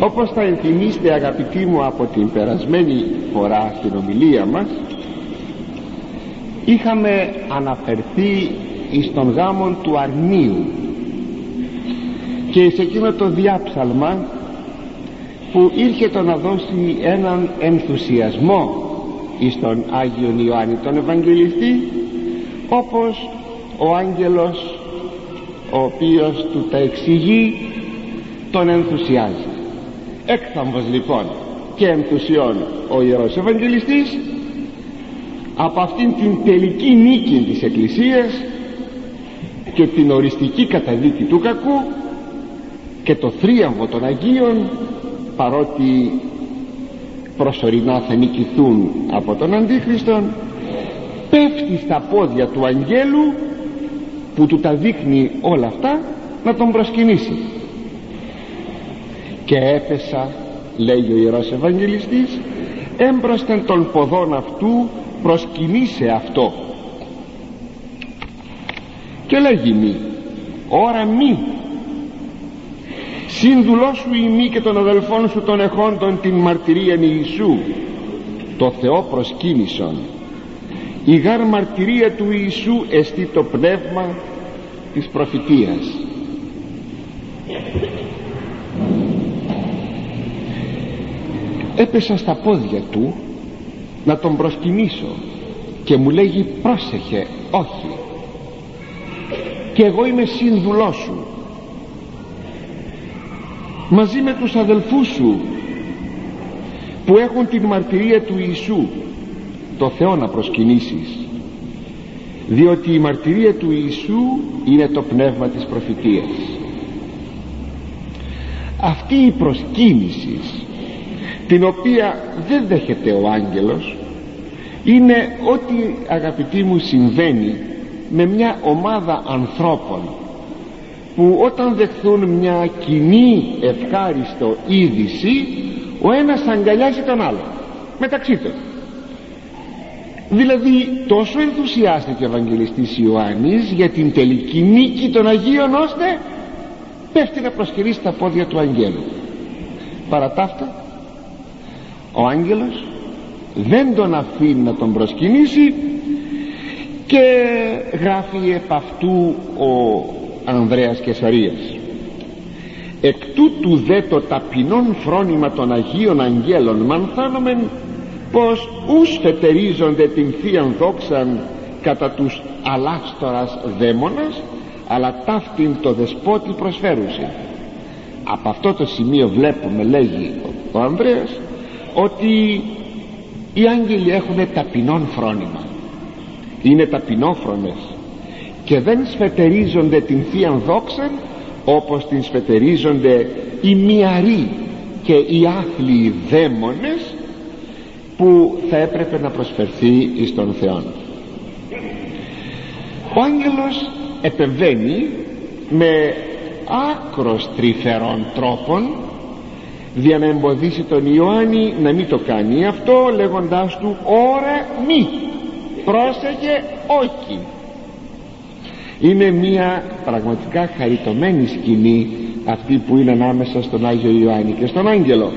όπως θα ενθυμίστε αγαπητοί μου από την περασμένη φορά στην ομιλία μας είχαμε αναφερθεί εις τον γάμον του Αρνίου. Και σε εκείνο το διάψαλμα που ήρχε να δώσει έναν ενθουσιασμό εις τον Άγιον Ιωάννη τον Ευαγγελιστή όπως ο άγγελος ο οποίος του τα εξηγεί τον ενθουσιάζει έκθαμβος λοιπόν και ενθουσιών ο Ιερός Ευαγγελιστής από αυτήν την τελική νίκη της Εκκλησίας και την οριστική καταδίκη του κακού και το θρίαμβο των Αγίων παρότι προσωρινά θα νικηθούν από τον Αντίχριστον πέφτει στα πόδια του αγγέλου που του τα δείχνει όλα αυτά να τον προσκυνήσει και έπεσα λέει ο Ιερός Ευαγγελιστής έμπροσθεν των ποδών αυτού προσκυνήσε αυτό. Και λέγει μη ώρα μη σύνδουλό σου ημί και των αδελφών σου των εχόντων την μαρτυρία Ιησού το Θεό προσκύνησον. Η γάρ μαρτυρία του Ιησού εστί το πνεύμα της προφητείας έπεσα στα πόδια του να τον προσκυνήσω και μου λέγει πρόσεχε όχι. Και εγώ είμαι σύνδουλός σου. Μαζί με τους αδελφούς σου που έχουν την μαρτυρία του Ιησού το Θεό να προσκυνήσεις. Διότι η μαρτυρία του Ιησού είναι το πνεύμα της προφητείας αυτή η προσκύνηση την οποία δεν δέχεται ο άγγελος είναι ότι αγαπητοί μου συμβαίνει με μια ομάδα ανθρώπων που όταν δεχθούν μια κοινή ευχάριστο είδηση ο ένας αγκαλιάζει τον άλλο μεταξύ τους. Δηλαδή τόσο ενθουσιάστηκε ο Ευαγγελιστής Ιωάννης για την τελική νίκη των Αγίων ώστε πέφτει να προσκυρίσει τα πόδια του Αγγέλου. Παρά ο άγγελος δεν τον αφήνει να τον προσκυνήσει και γράφει επ' αυτού ο Ανδρέας Κεσαρίας. Εκ τούτου δε το ταπεινόν φρόνημα των Αγίων Αγγέλων μανθάνομεν πως ους φετερίζονται την Θείαν Δόξαν κατά τους αλάστορας δαίμονας αλλά ταύτην το δεσπότη προσφέρουσε από αυτό το σημείο βλέπουμε λέγει ο Ανδρέας ότι οι άγγελοι έχουν ταπεινόν φρόνημα. Είναι ταπεινόφρονες. Και δεν σφετερίζονται την Θεία Δόξα όπως την σφετερίζονται οι μυαροί και οι άθλιοι δαίμονες που θα έπρεπε να προσφερθεί εις τον Θεό ο άγγελος επεμβαίνει με άκρος τρυφερών τρόπων για να εμποδίσει τον Ιωάννη να μην το κάνει αυτό λέγοντάς του ώρα μη πρόσεχε όχι είναι μια πραγματικά χαριτωμένη σκηνή αυτή που είναι ανάμεσα στον Άγιο Ιωάννη και στον Άγγελο.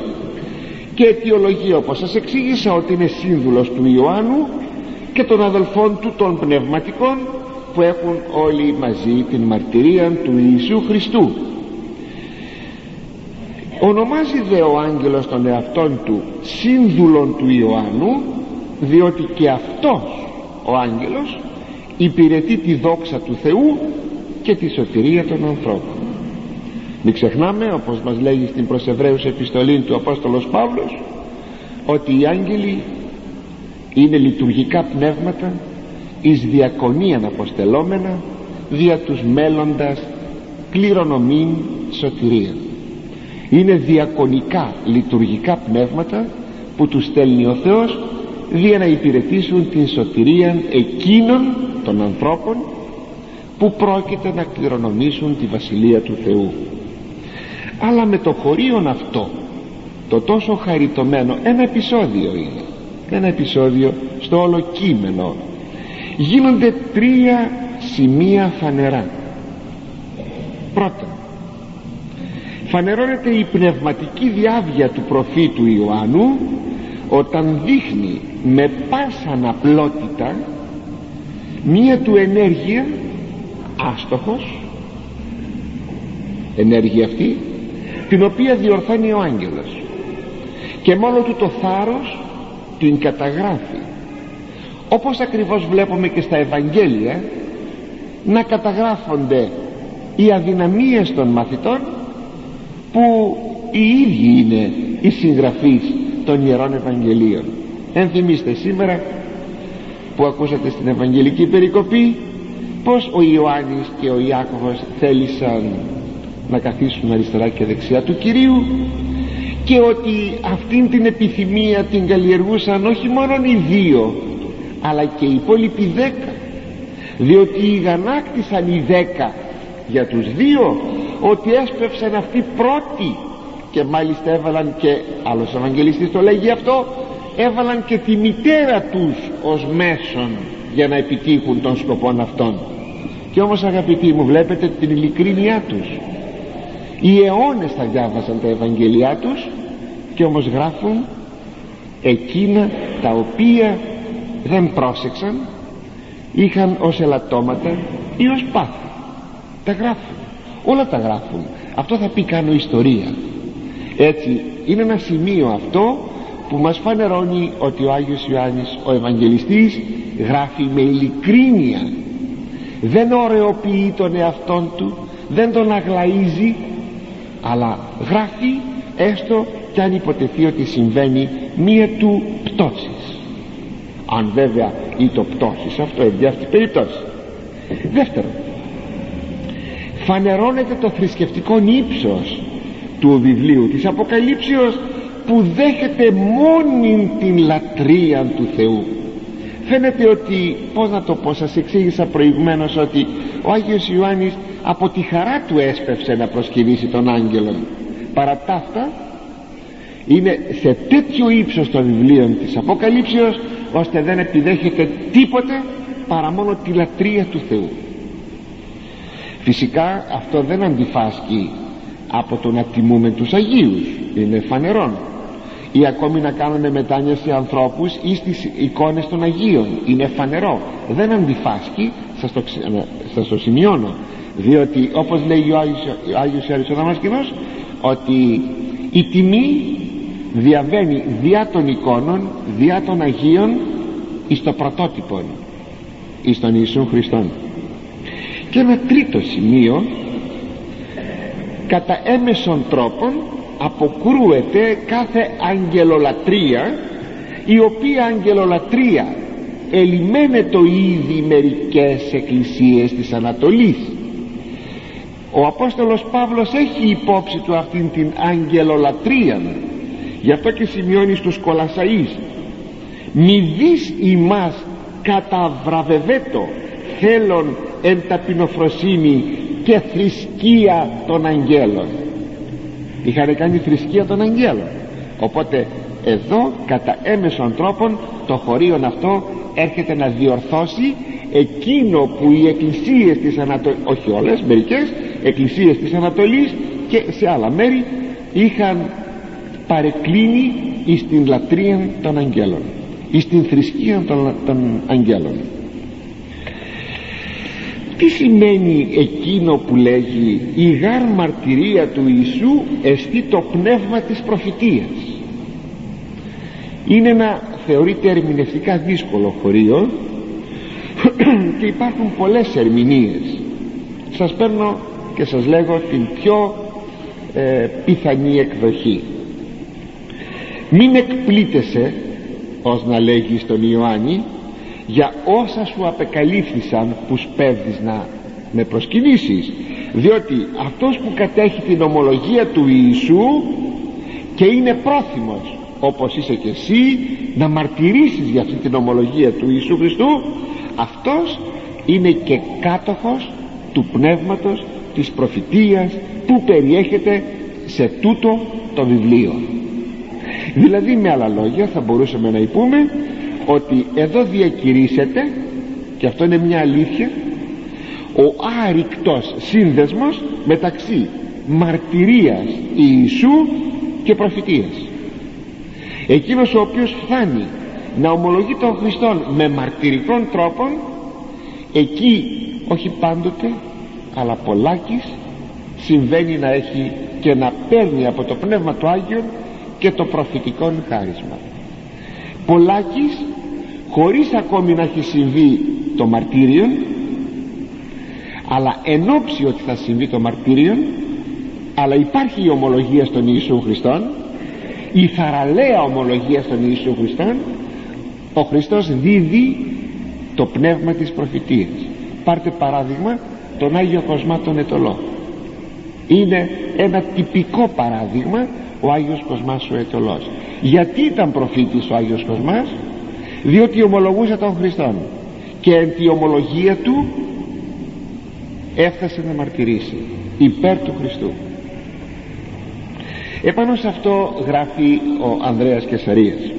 Και αιτιολογία όπως σας εξήγησα ότι είναι σύνδουλος του Ιωάννου και των αδελφών του των πνευματικών που έχουν όλοι μαζί την μαρτυρία του Ιησού Χριστού ονομάζει δε ο άγγελος των εαυτών του σύνδουλον του Ιωάννου διότι και αυτός ο άγγελος υπηρετεί τη δόξα του Θεού και τη σωτηρία των ανθρώπων. Μην ξεχνάμε όπως μας λέγει στην προς επιστολή του Απόστολος Παύλος ότι οι άγγελοι είναι λειτουργικά πνεύματα εις διακονίαν αποστελόμενα δια τους μέλλοντας κληρονομήν σωτηρία είναι διακονικά λειτουργικά πνεύματα που τους στέλνει ο Θεός για να υπηρετήσουν την σωτηρία εκείνων των ανθρώπων που πρόκειται να κληρονομήσουν τη Βασιλεία του Θεού. Αλλά με το χωρίον αυτό το τόσο χαριτωμένο ένα επεισόδιο είναι. Ένα επεισόδιο στο όλο κείμενο γίνονται τρία σημεία φανερά. Πρώτον φανερώνεται η πνευματική διάβια του προφήτου Ιωάννου όταν δείχνει με πάσαν απλότητα μία του ενέργεια άστοχος ενέργεια αυτή την οποία διορθώνει ο άγγελος. Και μόνο του το θάρρος την καταγράφει. Όπως ακριβώς βλέπουμε και στα Ευαγγέλια να καταγράφονται οι αδυναμίες των μαθητών που οι ίδιοι είναι οι συγγραφείς των Ιερών Ευαγγελίων. Ενθυμίστε σήμερα που ακούσατε στην Ευαγγελική Περικοπή πως ο Ιωάννης και ο Ιάκωβος θέλησαν να καθίσουν αριστερά και δεξιά του Κυρίου και ότι αυτήν την επιθυμία την καλλιεργούσαν όχι μόνο οι δύο αλλά και οι υπόλοιποι δέκα διότι γανάκτησαν οι δέκα για τους δύο ότι έσπευσαν αυτοί πρώτοι και μάλιστα έβαλαν και άλλος Ευαγγελιστής το λέγει αυτό έβαλαν και τη μητέρα τους ως μέσον για να επιτύχουν των σκοπών αυτών και όμως αγαπητοί μου βλέπετε την ειλικρίνειά τους. Οι αιώνες θα διάβασαν τα Ευαγγελιά τους και όμως γράφουν εκείνα τα οποία δεν πρόσεξαν είχαν ως ελαττώματα ή ως πάθη τα γράφουν όλα τα γράφουν. Αυτό θα πει κάνω ιστορία. Έτσι είναι ένα σημείο αυτό που μας φανερώνει ότι ο Άγιος Ιωάννης ο Ευαγγελιστής γράφει με ειλικρίνεια. Δεν ωρεοποιεί τον εαυτόν του δεν τον αγλαίζει αλλά γράφει έστω κι αν υποτεθεί ότι συμβαίνει μία του πτώσης. Αν βέβαια ή το πτώσης αυτό είναι αυτή περίπτωση δεύτερον φανερώνεται το θρησκευτικό ύψος του βιβλίου της Αποκαλύψεως που δέχεται μόνη την λατρεία του Θεού. Φαίνεται ότι πως να το πω σας εξήγησα προηγουμένως ότι ο Άγιος Ιωάννης από τη χαρά του έσπευσε να προσκυνήσει τον άγγελο. Παρά ταύτα είναι σε τέτοιο ύψος των βιβλίων της Αποκαλύψεως ώστε δεν επιδέχεται τίποτε παρά μόνο τη λατρεία του Θεού φυσικά αυτό δεν αντιφάσκει από το να τιμούμε τους Αγίους. Είναι φανερόν. Ή ακόμη να κάνουμε μετάνοιες σε ανθρώπους ή στις εικόνες των Αγίων. Είναι φανερό. Δεν αντιφάσκει σας το, σας το σημειώνω διότι όπως λέει ο Άγιος, ο Άγιος Ιερουσοδαμασκηνός ότι η τιμή διαβαίνει διά των εικόνων διά των Αγίων εις το πρωτότυπο εις τον Ιησού Χριστόν και ένα τρίτο σημείο κατά έμεσον τρόπον αποκρούεται κάθε αγγελολατρία η οποία αγγελολατρία ελιμένεται ήδη μερικές εκκλησίες της Ανατολής. Ο Απόστολος Παύλος έχει υπόψη του αυτήν την αγγελολατρία γι' αυτό και σημειώνει στους Κολασαείς μη δεις ημάς καταβραβευέτο θέλων εν ταπεινοφροσύνη και θρησκεία των αγγέλων. Είχαν κάνει θρησκεία των αγγέλων. Οπότε εδώ κατά έμεσον τρόπον το χωρίον αυτό έρχεται να διορθώσει εκείνο που οι εκκλησίες της Ανατολής όχι όλες, μερικές εκκλησίες της Ανατολής και σε άλλα μέρη είχαν παρεκκλίνει εις την λατρεία των αγγέλων εις την θρησκεία των, των αγγέλων τι σημαίνει εκείνο που λέγει η γάρ μαρτυρία του Ιησού εστί το πνεύμα της προφητείας είναι ένα θεωρείται ερμηνευτικά δύσκολο χωρίο και υπάρχουν πολλές ερμηνείες. Σας παίρνω και σας λέγω την πιο ε, πιθανή εκδοχή. Μην εκπλήτεσαι ως να λέγει στον Ιωάννη για όσα σου απεκαλύφθησαν που σπέβδεις να με προσκυνήσεις. Διότι αυτός που κατέχει την ομολογία του Ιησού και είναι πρόθυμος όπως είσαι και εσύ να μαρτυρήσεις για αυτή την ομολογία του Ιησού Χριστού αυτός είναι και κάτοχος του πνεύματος της προφητείας που περιέχεται σε τούτο το βιβλίο. Δηλαδή με άλλα λόγια θα μπορούσαμε να πούμε ότι εδώ διακηρύσσεται και αυτό είναι μια αλήθεια ο άρρηκτος σύνδεσμος μεταξύ μαρτυρίας Ιησού και προφητείας. Εκείνος ο οποίος φτάνει να ομολογεί τον Χριστόν με μαρτυρικών τρόπων εκεί όχι πάντοτε αλλά πολλάκις συμβαίνει να έχει και να παίρνει από το Πνεύμα του Άγιον και το προφητικό χάρισμα πολλάκις χωρίς ακόμη να έχει συμβεί το μαρτύριο αλλά εν ώψη ότι θα συμβεί το μαρτύριο αλλά υπάρχει η ομολογία στον Ιησού Χριστόν η θαραλέα ομολογία στον Ιησού Χριστόν ο Χριστός δίδει το πνεύμα της προφητείας. Πάρτε παράδειγμα τον Άγιο Κοσμά τον Ετωλό. Είναι ένα τυπικό παράδειγμα ο Άγιος Κοσμάς ο Ετωλός γιατί ήταν προφήτης ο Άγιος Κοσμάς; Διότι ομολογούσε τον Χριστόν. Και εν τη ομολογία του έφτασε να μαρτυρήσει υπέρ του Χριστού. Επάνω σε αυτό γράφει ο Ανδρέας Κεσαρίας.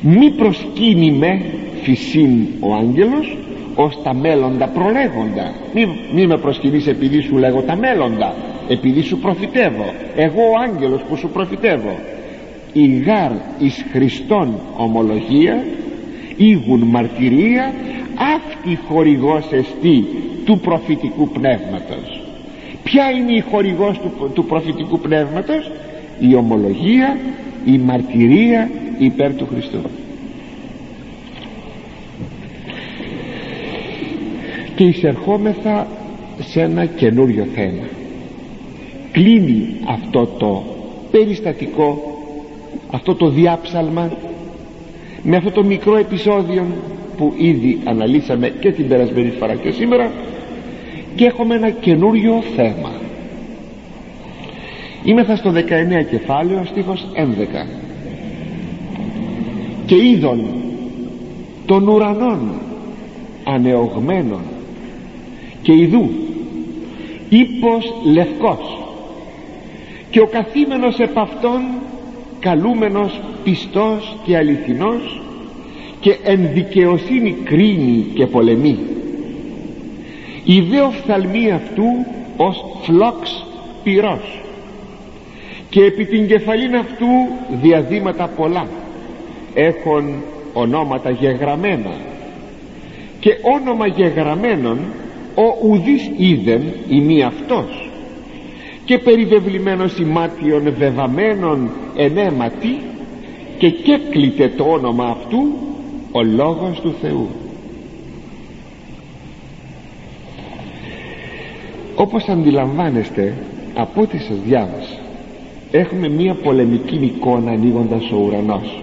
Μη προσκύνει με φυσίν ο άγγελος ως τα μέλλοντα προλέγοντα μη, μη με προσκυνείς επειδή σου λέγω τα μέλλοντα επειδή σου προφητεύω. Εγώ ο άγγελος που σου προφητεύω η γάρ εις Χριστόν ομολογία ήγουν μαρτυρία αυτή χορηγός εστί του προφητικού πνεύματος. Ποια είναι η χορηγός του, του προφητικού πνεύματος; Η ομολογία η μαρτυρία υπέρ του Χριστού. Και εισερχόμεθα σε ένα καινούριο θέμα. Κλείνει αυτό το περιστατικό αυτό το διάψαλμα με αυτό το μικρό επεισόδιο που ήδη αναλύσαμε και την περασμένη φορά και σήμερα και έχουμε ένα καινούριο θέμα. Είμεθα στο 19 κεφάλαιο στίχος 11 και είδων των ουρανών ανεωγμένων και ειδού ύπος λευκός. Και ο καθήμενος επ' αυτόν καλούμενος πιστός και αληθινός και εν δικαιοσύνη κρίνει και πολεμεί. Η δε οφθαλμή αυτού ως φλόξ πυρός και επί την κεφαλήν αυτού διαδήματα πολλά. Έχουν ονόματα γεγραμμένα και όνομα γεγραμμένων ο ουδής είδεν η μη αυτός και περιβεβλημένος ημάτιον βεβαμένων ενέματι και κέκλειτε το όνομα αυτού ο λόγος του Θεού. Όπως αντιλαμβάνεστε από ό,τι σας διάβασα έχουμε μία πολεμική εικόνα ανοίγοντας ο ουρανός.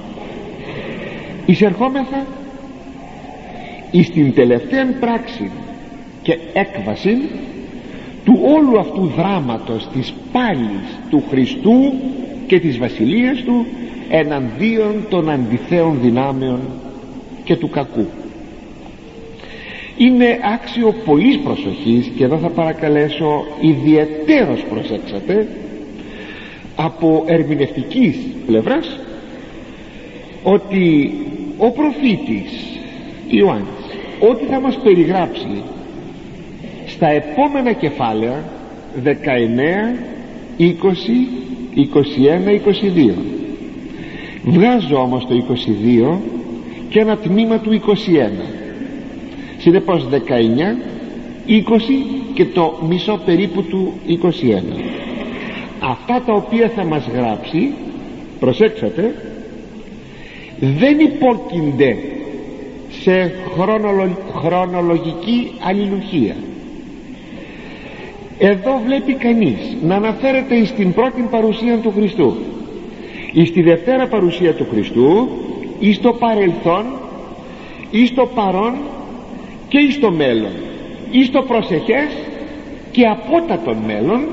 Εισερχόμεθα εις την τελευταία πράξη και έκβαση του όλου αυτού δράματος της πάλης του Χριστού και της βασιλείας του εναντίον των αντιθέων δυνάμεων και του κακού. Είναι άξιο πολλής προσοχής και εδώ θα παρακαλέσω ιδιαιτέρως προσέξατε από ερμηνευτικής πλευράς ότι ο προφήτης Ιωάννης ό,τι θα μας περιγράψει στα επόμενα κεφάλαια 19, 20, 21, 22 βγάζω όμως το 22 και ένα τμήμα του 21 συνεπώς 19 20 και το μισό περίπου του 21 αυτά τα οποία θα μας γράψει προσέξατε δεν υπόκεινται σε χρονολογική αλληλουχία εδώ βλέπει κανείς να αναφέρεται στην πρώτη παρουσία του Χριστού. Ή στη δευτέρα παρουσία του Χριστού ή στο παρελθόν ή στο παρόν και ή στο μέλλον. Ή στο προσεχές και απότατον μέλλον.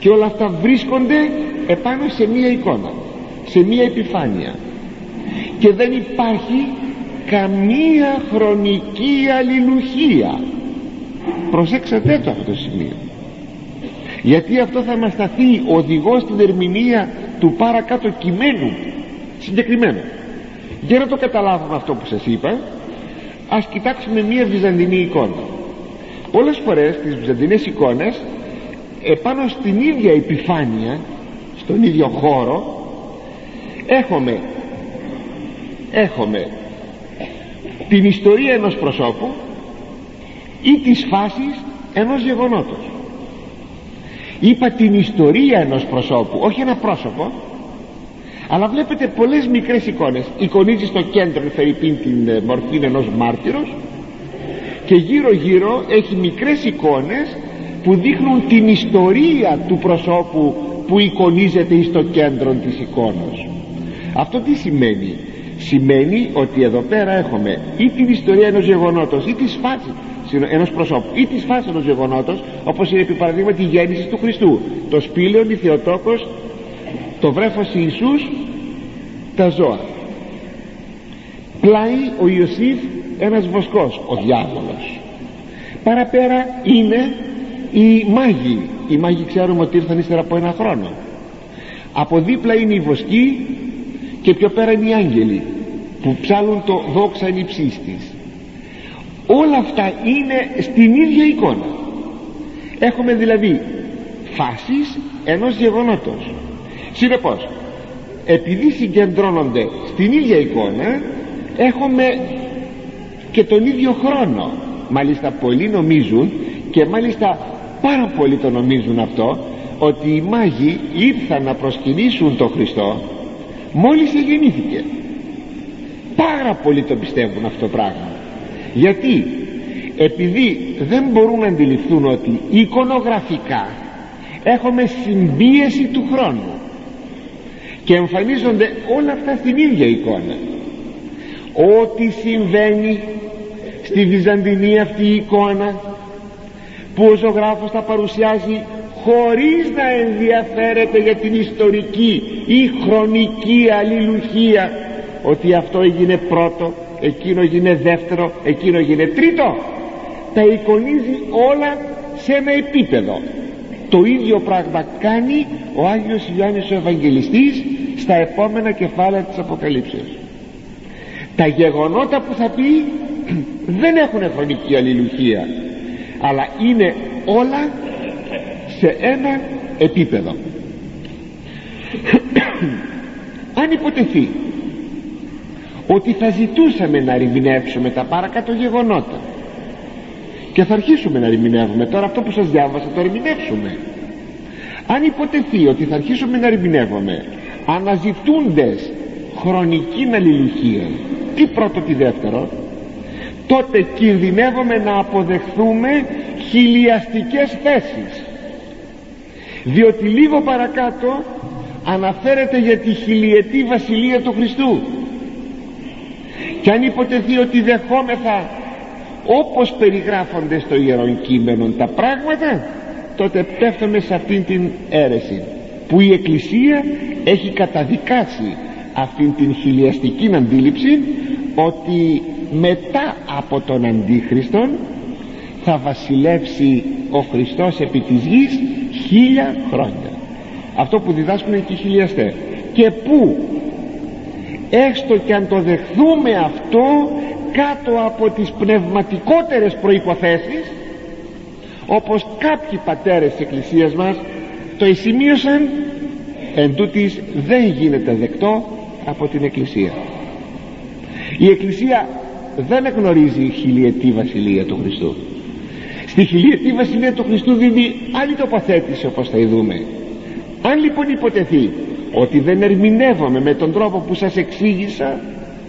Και όλα αυτά βρίσκονται επάνω σε μία εικόνα σε μία επιφάνεια. Και δεν υπάρχει καμία χρονική αλληλουχία προσέξατε το αυτό το σημείο. Γιατί αυτό θα μας σταθεί οδηγός στην ερμηνεία του παρακάτω κειμένου συγκεκριμένο για να το καταλάβουμε αυτό που σας είπα ας κοιτάξουμε μία βυζαντινή εικόνα. Πολλές φορές τις βυζαντινές εικόνες επάνω στην ίδια επιφάνεια στον ίδιο χώρο έχουμε έχουμε την ιστορία ενός προσώπου ή τις φάσεις ενός γεγονότος. Είπα την ιστορία ενός προσώπου όχι ένα πρόσωπο αλλά βλέπετε πολλές μικρές εικόνες. Εικονίζει στο κέντρο Φερρυπίν την ε, μορφή ενός μάρτυρος και γύρω γύρω έχει μικρές εικόνες που δείχνουν την ιστορία του προσώπου που εικονίζεται στο κέντρο της εικόνας. Αυτό τι σημαίνει; Σημαίνει ότι εδώ πέρα έχουμε ή την ιστορία ενός γεγονότος ή της φάσης ενός προσώπου ή της φάσης ενός γεγονότος όπως είναι επί παραδείγμα τη γέννηση του Χριστού. Το σπήλαιο, η Θεοτόκος το βρέφος Ιησούς τα ζώα. Πλάι ο Ιωσήφ ένας βοσκός ο διάβολος. Παραπέρα είναι οι μάγοι. Οι μάγοι ξέρουμε ότι ήρθαν ύστερα από ένα χρόνο. Από δίπλα είναι οι βοσκοί και πιο πέρα είναι οι άγγελοι που ψάλουν το δόξα εν της όλα αυτά είναι στην ίδια εικόνα. Έχουμε δηλαδή φάσεις ενός γεγονότος. Συνεπώς επειδή συγκεντρώνονται στην ίδια εικόνα έχουμε και τον ίδιο χρόνο. Μάλιστα πολλοί νομίζουν και μάλιστα πάρα πολλοί το νομίζουν αυτό ότι οι μάγοι ήρθαν να προσκυνήσουν τον Χριστό μόλις γεννήθηκε πάρα πολλοί το πιστεύουν αυτό το πράγμα γιατί; Επειδή δεν μπορούν να αντιληφθούν ότι εικονογραφικά έχουμε συμπίεση του χρόνου και εμφανίζονται όλα αυτά στην ίδια εικόνα. Ό,τι συμβαίνει στη βυζαντινή αυτή εικόνα που ο ζωγράφος τα παρουσιάζει χωρίς να ενδιαφέρεται για την ιστορική ή χρονική αλληλουχία ότι αυτό έγινε πρώτο εκείνο έγινε δεύτερο εκείνο έγινε τρίτο. Τα εικονίζει όλα σε ένα επίπεδο. Το ίδιο πράγμα κάνει ο Άγιος Ιωάννης ο Ευαγγελιστής στα επόμενα κεφάλαια της Αποκαλύψεως. Τα γεγονότα που θα πει δεν έχουν χρονική αλληλουχία αλλά είναι όλα σε ένα επίπεδο. Αν υποτεθεί ότι θα ζητούσαμε να ερμηνεύσουμε τα παρακάτω γεγονότα. Και θα αρχίσουμε να ερμηνεύουμε τώρα αυτό που σας διάβασα το ερμηνεύσουμε αν υποτεθεί ότι θα αρχίσουμε να ερμηνεύουμε αναζητούντες χρονική αλληλουχία τι πρώτο τι δεύτερο; Τότε κινδυνεύουμε να αποδεχθούμε χιλιαστικές θέσεις. Διότι λίγο παρακάτω αναφέρεται για τη χιλιετή βασιλεία του Χριστού και αν υποτεθεί ότι δεχόμεθα όπως περιγράφονται στο Ιερόν Κείμενο τα πράγματα τότε πέφτουμε σε αυτήν την αίρεση που η Εκκλησία έχει καταδικάσει αυτήν την χιλιαστική αντίληψη ότι μετά από τον Αντίχριστον θα βασιλεύσει ο Χριστός επί της γης χίλια χρόνια. Αυτό που διδάσκουν και οι χιλιαστές. Και που έστω και αν το δεχθούμε αυτό κάτω από τις πνευματικότερες προϋποθέσεις όπως κάποιοι πατέρες της Εκκλησίας μας το εισημείωσαν εν τούτης δεν γίνεται δεκτό από την Εκκλησία η Εκκλησία δεν εγνωρίζει χιλιετή βασιλεία του Χριστού. Στη χιλιετή βασιλεία του Χριστού δίνει άλλη τοποθέτηση όπως θα ειδούμε. Αν λοιπόν υποτεθεί ότι δεν ερμηνεύομαι με τον τρόπο που σας εξήγησα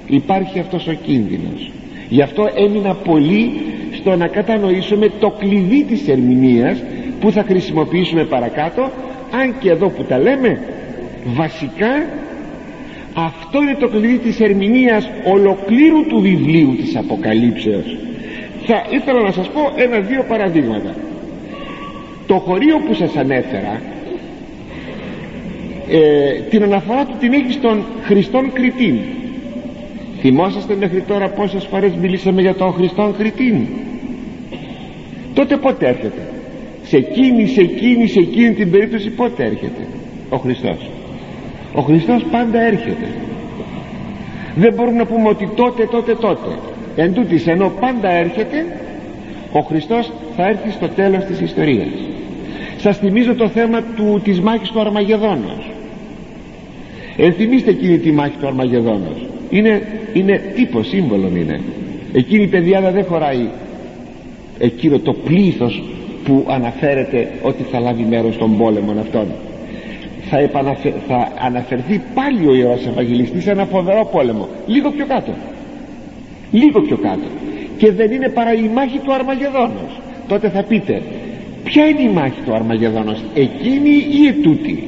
υπάρχει αυτός ο κίνδυνος. Γι' αυτό έμεινα πολύ στο να κατανοήσουμε το κλειδί της ερμηνείας που θα χρησιμοποιήσουμε παρακάτω αν και εδώ που τα λέμε βασικά αυτό είναι το κλειδί της ερμηνείας ολοκλήρου του βιβλίου της Αποκαλύψεως. Θα ήθελα να σας πω ένα-δύο παραδείγματα. Το χωρίο που σας ανέφερα ε, την αναφορά του την έχεις στον Χριστόν Κριτήν θυμόσαστε μέχρι τώρα πόσες φορές μιλήσαμε για τον Χριστόν Κριτήν τότε πότε έρχεται; Σε εκείνη, σε εκείνη, σε εκείνη την περίπτωση πότε έρχεται ο Χριστός; Ο Χριστός πάντα έρχεται. Δεν μπορούμε να πούμε ότι τότε τότε τότε. Εν τούτης, ενώ πάντα έρχεται ο Χριστός θα έρθει στο τέλος της ιστορίας. Σας θυμίζω το θέμα του, της μάχης του Αρμαγεδόνος ενθυμίστε εκείνη τη μάχη του Αρμαγεδόνος. Είναι, είναι τύπος σύμβολο είναι. Εκείνη η παιδιάδα δεν χωράει εκείνο το πλήθος που αναφέρεται ότι θα λάβει μέρος στον πόλεμο αυτόν. Θα, θα αναφερθεί πάλι ο Ιερός Ευαγγελιστής σε ένα φοβερό πόλεμο. Λίγο πιο κάτω. Λίγο πιο κάτω. Και δεν είναι παρά η μάχη του Αρμαγεδόνος. Τότε θα πείτε ποια είναι η μάχη του Αρμαγεδόνος; Εκείνη ή ετούτη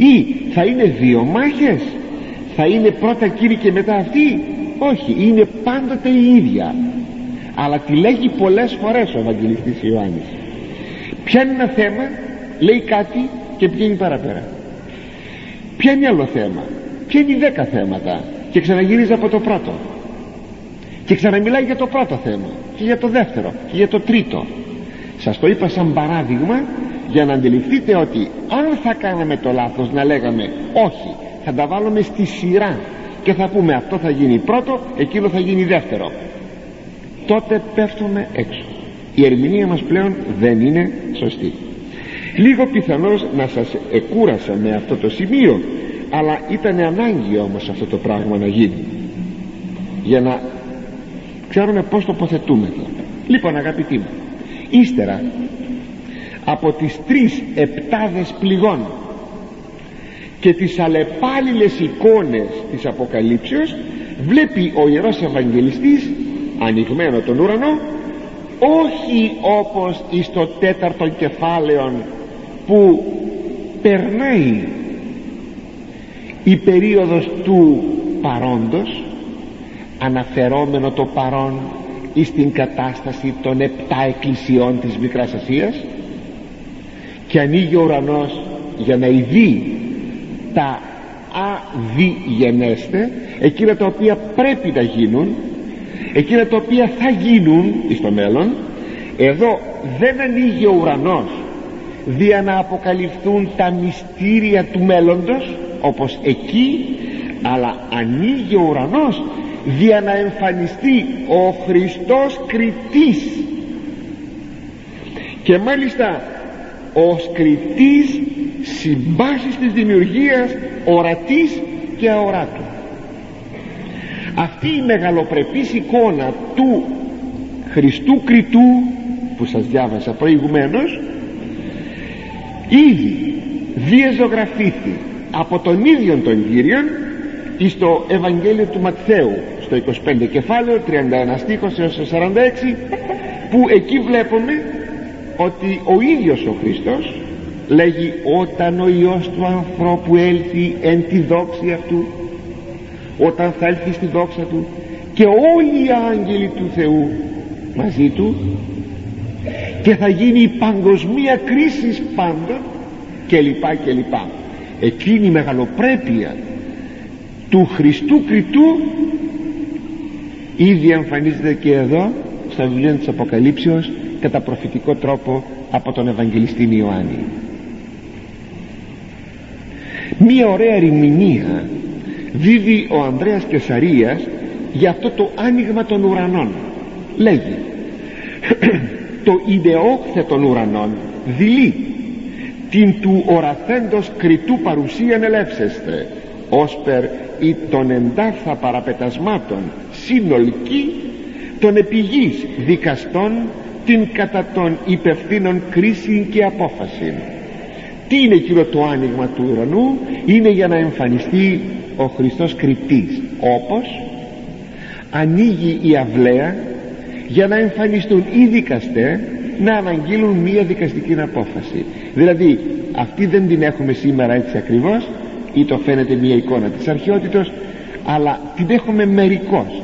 ή θα είναι δύο μάχες; Θα είναι πρώτα κύριοι και μετά αυτή; Όχι είναι πάντοτε η ίδια. Αλλά τη λέγει πολλές φορές ο Ευαγγελιστής Ιωάννης. Ποια είναι ένα θέμα λέει κάτι και πηγαίνει παραπέρα. Ποια είναι άλλο θέμα; Ποια είναι οι δέκα θέματα; Και ξαναγυρίζει από το πρώτο. Και ξαναμιλάει για το πρώτο θέμα και για το δεύτερο και για το τρίτο. Σας το είπα σαν παράδειγμα για να αντιληφθείτε ότι αν θα κάναμε το λάθος να λέγαμε όχι θα τα βάλουμε στη σειρά και θα πούμε αυτό θα γίνει πρώτο εκείνο θα γίνει δεύτερο. Τότε πέφτουμε έξω. Η ερμηνεία μας πλέον δεν είναι σωστή. Λίγο πιθανώς να σας εκούρασα με αυτό το σημείο αλλά ήταν ανάγκη όμως αυτό το πράγμα να γίνει. Για να ξέρουμε πως τοποθετούμε λοιπόν αγαπητοί μου ύστερα από τις τρεις επτάδες πληγών. Και τις αλλεπάλληλες εικόνες της Αποκαλύψεως βλέπει ο Ιερός Ευαγγελιστής ανοιγμένο τον ουρανό όχι όπως εις το τέταρτο κεφάλαιο που περνάει. Η περίοδος του παρόντος αναφερόμενο το παρόν εις την κατάσταση των επτά εκκλησιών της Μικράς Ασίας και ανοίγει ο ουρανός για να ειδεί τα αδιγενέστε εκείνα τα οποία πρέπει να γίνουν εκείνα τα οποία θα γίνουν στο μέλλον. Εδώ δεν ανοίγει ο ουρανός δια να αποκαλυφθούν τα μυστήρια του μέλλοντος όπως εκεί αλλά ανοίγει ο ουρανός δια να εμφανιστεί ο Χριστός κριτής και μάλιστα ο κριτής συμπάσης της δημιουργίας ορατής και αοράτου. Αυτή η μεγαλοπρεπής εικόνα του Χριστού κριτού που σας διάβασα προηγουμένως ήδη διεζωγραφήθη από τον ίδιο τον Κύριον στο Ευαγγέλιο του Ματθαίου στο 25 κεφάλαιο 31 στίχος έως 46 που εκεί βλέπουμε ότι ο ίδιος ο Χριστός λέγει όταν ο Υιός του ανθρώπου έλθει εν τη δόξη αυτού όταν θα έλθει στη δόξα του και όλοι οι άγγελοι του Θεού μαζί του και θα γίνει η παγκοσμία κρίσης πάντων και λοιπά και λοιπά. Εκείνη η μεγαλοπρέπεια του Χριστού κριτού ήδη εμφανίζεται και εδώ στα βιβλία της Αποκαλύψεως κατά προφητικό τρόπο από τον Ευαγγελιστή Ιωάννη. Μία ωραία ερμηνεία δίδει ο Ανδρέας Κεσαρίας για αυτό το άνοιγμα των ουρανών. Λέγει το ιδεόχθε των ουρανών δηλεί την του οραθέντος κριτού παρουσίαν ελεύσεστε όσπερ ή των εντάχθα παραπετασμάτων συνολική των επιγής δικαστών την κατά των υπευθύνων κρίση και απόφαση τι είναι εκείνο το άνοιγμα του ουρανού; Είναι για να εμφανιστεί ο Χριστός κριτής όπως ανοίγει η αυλαία για να εμφανιστούν οι δικαστές να αναγγείλουν μία δικαστική απόφαση. Δηλαδή αυτή δεν την έχουμε σήμερα έτσι ακριβώς ή το φαίνεται μία εικόνα της αρχαιότητος αλλά την έχουμε μερικώς.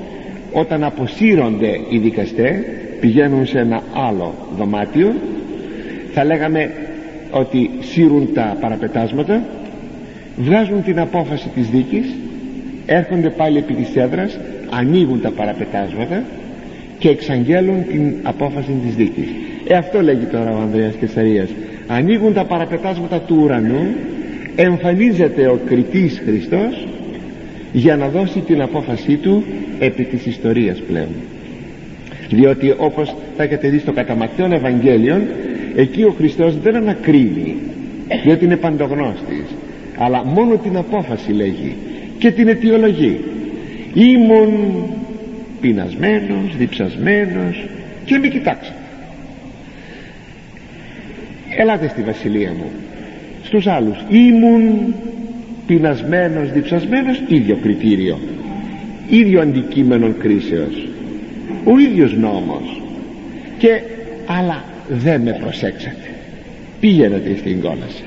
Όταν αποσύρονται οι δικαστές πηγαίνουν σε ένα άλλο δωμάτιο. Θα λέγαμε ότι σύρουν τα παραπετάσματα βγάζουν την απόφαση της δίκης έρχονται πάλι επί της έδρας ανοίγουν τα παραπετάσματα και εξαγγέλουν την απόφαση της δίκης. Ε αυτό λέγει τώρα ο Ανδρέας Κεσαρίας. Ανοίγουν τα παραπετάσματα του ουρανού εμφανίζεται ο κριτής Χριστός για να δώσει την απόφασή του επί της ιστορίας πλέον διότι όπως θα έχετε δει στο κατά Ευαγγέλιο εκεί ο Χριστός δεν ανακρίνει διότι είναι παντογνώστης αλλά μόνο την απόφαση λέγει και την αιτιολογεί. Ήμουν πεινασμένος, διψασμένος και μη κοιτάξατε ελάτε στη βασιλεία μου. Στους άλλους ήμουν πεινασμένος, διψασμένος ίδιο κριτήριο. Ίδιο αντικείμενο κρίσεως ο ίδιος νόμος. Και αλλά δεν με προσέξατε. Πήγαινετε στην κόλαση.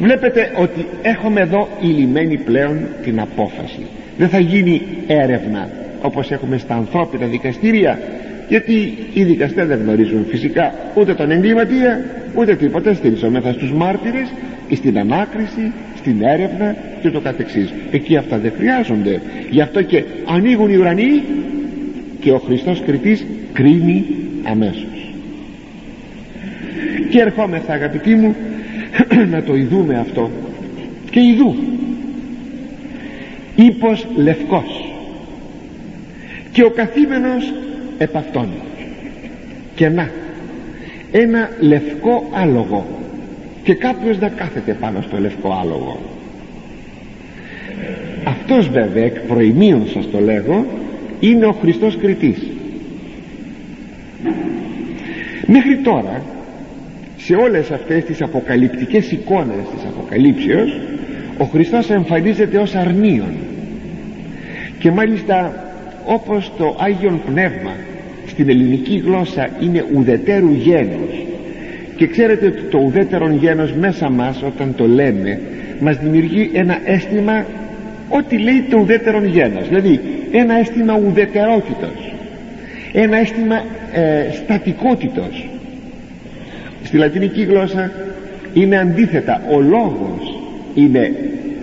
Βλέπετε ότι έχουμε εδώ ηλυμένη πλέον την απόφαση. Δεν θα γίνει έρευνα όπως έχουμε στα ανθρώπινα δικαστήρια γιατί οι δικαστές δεν γνωρίζουν φυσικά ούτε τον εγκληματία ούτε τίποτα στηριζόμεθα στους μάρτυρες στην ανάκριση στην έρευνα και το καθεξής. Εκεί αυτά δεν χρειάζονται. Γι' αυτό και ανοίγουν οι ουρανοί και ο Χριστός κριτής κρίνει αμέσως. Και ερχόμεθα αγαπητοί μου να το ειδούμε αυτό. Και ειδού ύπος λευκός. Και ο καθήμενος επ' αυτόν. Και να ένα λευκό άλογο. Και κάποιος να κάθεται πάνω στο λευκό άλογο. Αυτός βέβαια εκ προημίων σας το λέγω είναι ο Χριστός κριτής μέχρι τώρα σε όλες αυτές τις αποκαλυπτικές εικόνες της Αποκαλύψεως ο Χριστός εμφανίζεται ως αρνίον. Και μάλιστα όπως το Άγιον Πνεύμα στην ελληνική γλώσσα είναι ουδετέρου γένους και ξέρετε ότι το ουδέτερον γένος μέσα μας όταν το λέμε μας δημιουργεί ένα αίσθημα ό,τι λέει το ουδέτερον γένος. Δηλαδή ένα αίσθημα ουδετερότητος ένα αίσθημα ε, στατικότητος στη λατινική γλώσσα είναι αντίθετα. Ο λόγος είναι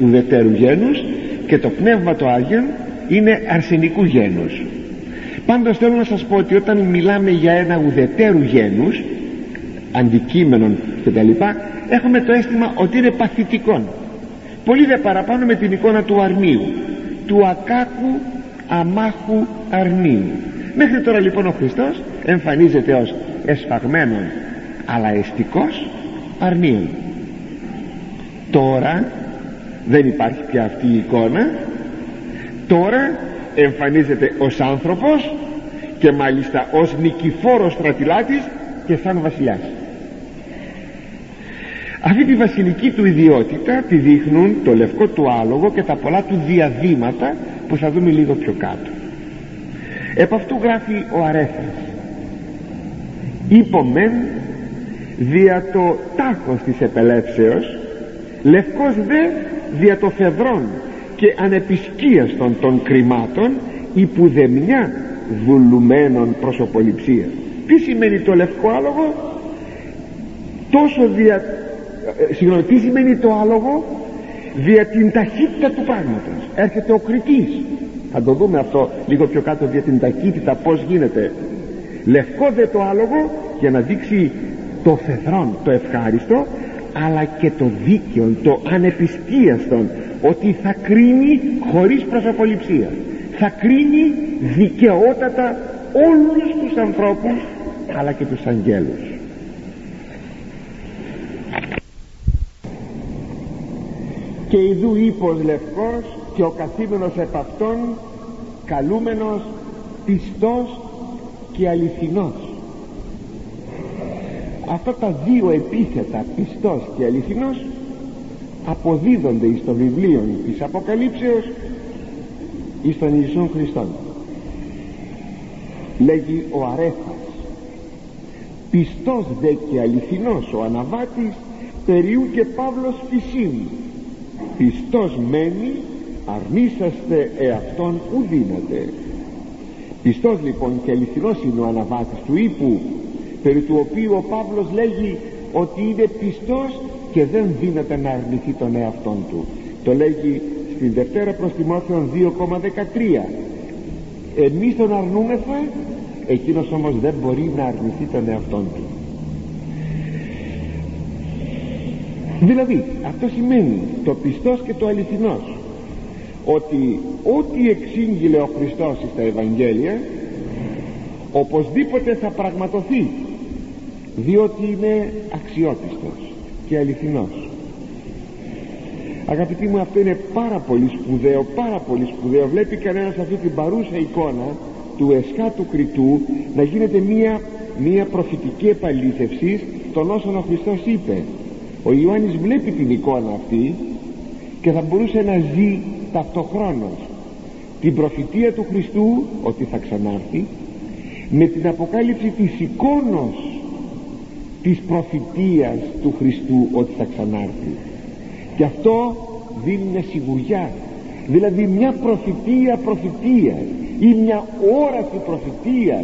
ουδετέρου γένους και το πνεύμα το Άγιον είναι αρσενικού γένους. Πάντως θέλω να σας πω ότι όταν μιλάμε για ένα ουδετέρου γένους αντικείμενων κτλ έχουμε το αίσθημα ότι είναι παθητικό πολύ δε παραπάνω με την εικόνα του αρνίου του ακάκου αμάχου αρνίου μέχρι τώρα λοιπόν ο Χριστός εμφανίζεται ως εσφαγμένον αλλά εστικός αρνίων τώρα δεν υπάρχει πια αυτή η εικόνα. Τώρα εμφανίζεται ως άνθρωπος και μάλιστα ως νικηφόρος στρατιλάτης και σαν βασιλιάς. Αυτή τη βασιλική του ιδιότητα τη δείχνουν το λευκό του άλογο και τα πολλά του διαδήματα που θα δούμε λίγο πιο κάτω. Επ' αυτού γράφει ο Αρέθρας «Υπομεν δια το τάχος της επελεύσεως λευκός δε δια το φεδρόν και ανεπισκίαστον των κρυμάτων υπουδεμιά δουλουμένων προσωποληψία τι σημαίνει το λευκό άλογο; Τόσο δια ε, συγγνώμη τι σημαίνει το άλογο; Δια την ταχύτητα του πράγματος. Έρχεται ο κριτής. Θα το δούμε αυτό λίγο πιο κάτω δια την ταχύτητα πως γίνεται. Λευκό δε το άλογο για να δείξει το φεδρόν το ευχάριστο αλλά και το δίκαιο το ανεπιστίαστον ότι θα κρίνει χωρίς προσωποληψία. Θα κρίνει δικαιότατα όλους τους ανθρώπους αλλά και τους αγγέλους και ειδού ύπος λευκός και ο καθήμενος επ' αυτόν καλούμενος πιστός και αληθινός. Αυτά τα δύο επίθετα πιστός και αληθινός αποδίδονται εις το βιβλίο της Αποκαλύψεως εις τον Ιησούν Χριστόν. Λέγει ο Αρέφας πιστός δε και αληθινός ο αναβάτης περιού και Παύλος φυσίν πιστός μένει αρνήσαστε εαυτόν ουδύνατε. Πιστός λοιπόν και αληθινός είναι ο αναβάτης του ύπου περί του οποίου ο Παύλος λέγει ότι είναι πιστός και δεν δύναται να αρνηθεί τον εαυτόν του. Το λέγει στην Δευτέρα προς Τιμόθεων 2,13 εμείς τον αρνούμεθα εκείνος όμως δεν μπορεί να αρνηθεί τον εαυτόν του δηλαδή αυτό σημαίνει το πιστός και το αληθινός. Ότι ό,τι εξήγηλε ο Χριστός στα Ευαγγέλια οπωσδήποτε θα πραγματοθεί διότι είναι αξιόπιστος και αληθινός. Αγαπητοί μου αυτό είναι πάρα πολύ σπουδαίο πάρα πολύ σπουδαίο. Βλέπει κανένας αυτή την παρούσα εικόνα του εσχάτου κριτού να γίνεται μία, μία προφητική επαλήθευση των όσων ο Χριστός είπε ο Ιωάννης βλέπει την εικόνα αυτή και θα μπορούσε να ζει ταυτοχρόνως την προφητεία του Χριστού ότι θα ξανάρθει με την αποκάλυψη της εικόνος της προφητείας του Χριστού ότι θα ξανάρθει. Και αυτό δίνει μια σιγουριά δηλαδή μια προφητεία προφητείας ή μια όραση προφητείας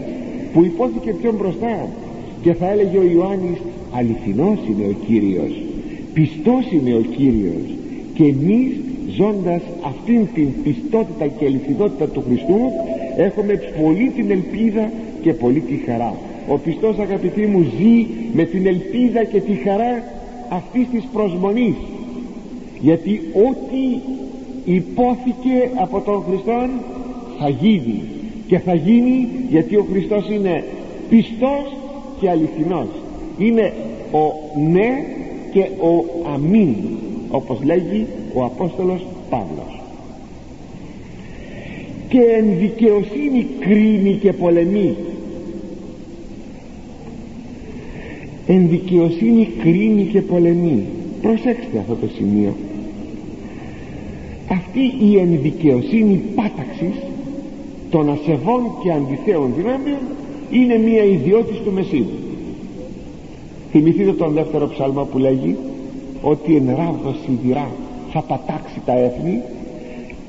που υπόθηκε πιο μπροστά. Και θα έλεγε ο Ιωάννης αληθινός είναι ο Κύριος πιστός είναι ο Κύριος και εμείς ζώντας αυτήν την πιστότητα και αληθινότητα του Χριστού έχουμε πολύ την ελπίδα και πολύ τη χαρά. Ο πιστός αγαπητοί μου ζει με την ελπίδα και τη χαρά αυτής της προσμονής. Γιατί ό,τι υπόθηκε από τον Χριστό θα γίνει και θα γίνει γιατί ο Χριστός είναι πιστός και αληθινός. Είναι ο ναι και ο αμήν όπως λέγει ο Απόστολος Παύλος. Και εν δικαιοσύνη κρίνει και πολεμεί. Εν δικαιοσύνη κρίνει και πολεμεί. Προσέξτε αυτό το σημείο. Αυτή η εν δικαιοσύνη πάταξης των ασεβών και αντιθέων δυνάμεων είναι μια ιδιότης του Μεσίου θυμηθείτε τον δεύτερο ψάλμα που λέγει ότι εν ράβδος σιδηρά θα πατάξει τα έθνη.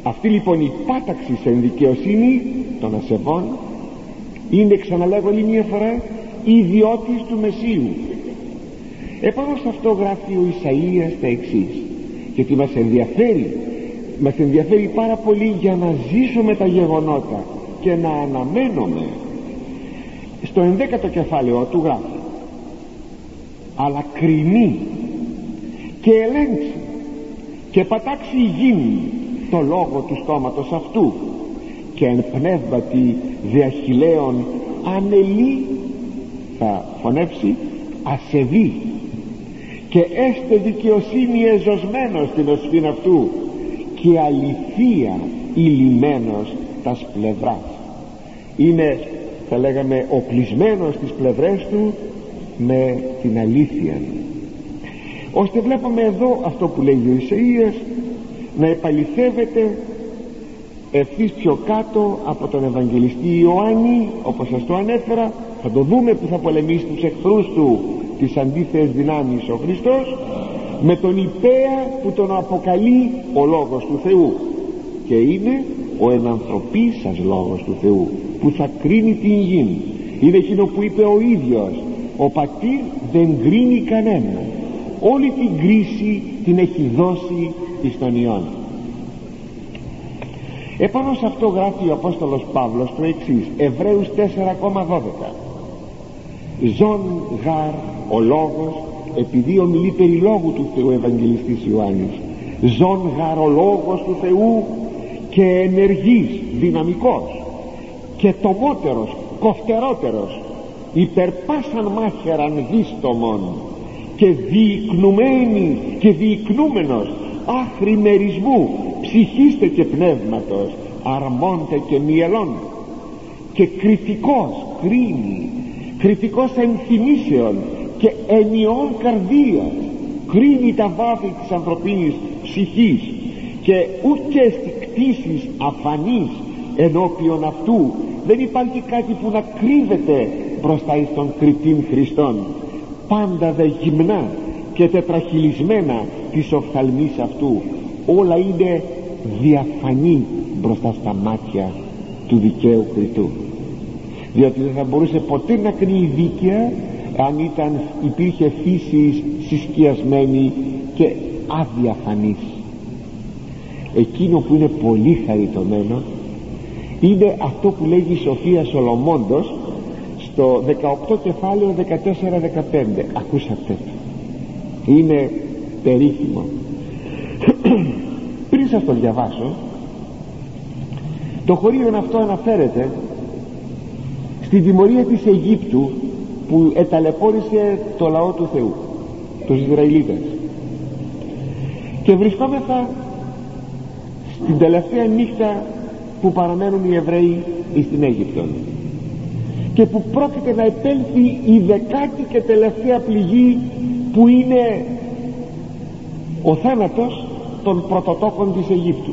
Αυτή λοιπόν η πάταξη εν δικαιοσύνη των ασεβών είναι ξαναλέγω άλλη μια φορά ιδιώτης του Μεσίου επάνω σε αυτό γράφει ο Ισαΐας τα εξής. Γιατί μας ενδιαφέρει μας ενδιαφέρει πάρα πολύ για να ζήσουμε τα γεγονότα και να αναμένουμε στο ενδέκατο κεφάλαιο του γράφει αλλά κρινεί και ελέγξει και πατάξει γίνει το λόγο του στόματος αυτού και εν πνεύματι διαχειλαίων ανελεί θα φωνεύσει ασεβή και έστε δικαιοσύνη εζωσμένος στην οσφήν αυτού και αληθεία ηλυμένος τας πλευράς. Είναι θα λέγαμε οπλισμένος στις πλευρές του με την αλήθεια. Ώστε βλέπουμε εδώ αυτό που λέει ο Ισαΐας να επαληθεύεται ευθύς πιο κάτω από τον Ευαγγελιστή Ιωάννη όπως σας το ανέφερα. Θα το δούμε που θα πολεμήσει τους εχθρούς του τις αντίθετες δυνάμεις ο Χριστός με τον υπέα που τον αποκαλεί ο Λόγος του Θεού. Και είναι ο ενανθρωπής σας Λόγος του Θεού που θα κρίνει την γη. Είναι εκείνο που είπε ο ίδιος ο πατήρ δεν κρίνει κανένα. Όλη την κρίση την έχει δώσει εις τον Υιόν επάνω σε αυτό γράφει ο Απόστολος Παύλος το εξής Εβραίους 4,12 ζων γαρ ο λόγος επειδή ομιλεί περί λόγου του Θεού Ευαγγελιστής Ιωάννης. Ζων γαρ ο λόγος του Θεού και ενεργής δυναμικός και τομότερος κοφτερότερος υπερπάσαν μάχεραν δίστομον και διεικνουμένη και διεικνούμενος άχρη μερισμού ψυχίστε και πνεύματος αρμόντε και μυελών. Και κριτικός κρίνει κριτικός ενθυμίσεων και ενιών καρδίας κρίνει τα βάθη της ανθρωπίνης ψυχής και ούτε κτήσεις αφανής ενώπιον αυτού. Δεν υπάρχει κάτι που να κρύβεται μπροστά εις τον κριτήν Χριστόν. Πάντα δε γυμνά και τετραχυλισμένα της οφθαλμής αυτού. Όλα είναι διαφανή μπροστά στα μάτια του δικαίου κριτού διότι δεν θα μπορούσε ποτέ να κρίνει δίκαια αν ήταν υπήρχε φύσης συσκιασμένη και αδιαφανής. Εκείνο που είναι πολύ χαριτωμένο είναι αυτό που λέγει η Σοφία Σολομώντος στο 18 κεφάλαιο 14-15 ακούσατε. Είναι περίφημο. Πριν σας το διαβάσω το χωρίο αυτό αναφέρεται στην τιμωρία της Αιγύπτου που εταλαιπώρησε το λαό του Θεού τους Ισραηλίτες. Και βρισκόμεθα στην τελευταία νύχτα που παραμένουν οι Εβραίοι στην Αίγυπτο και που πρόκειται να επέλθει η δεκάτη και τελευταία πληγή που είναι ο θάνατος των πρωτοτόκων της Αιγύπτου.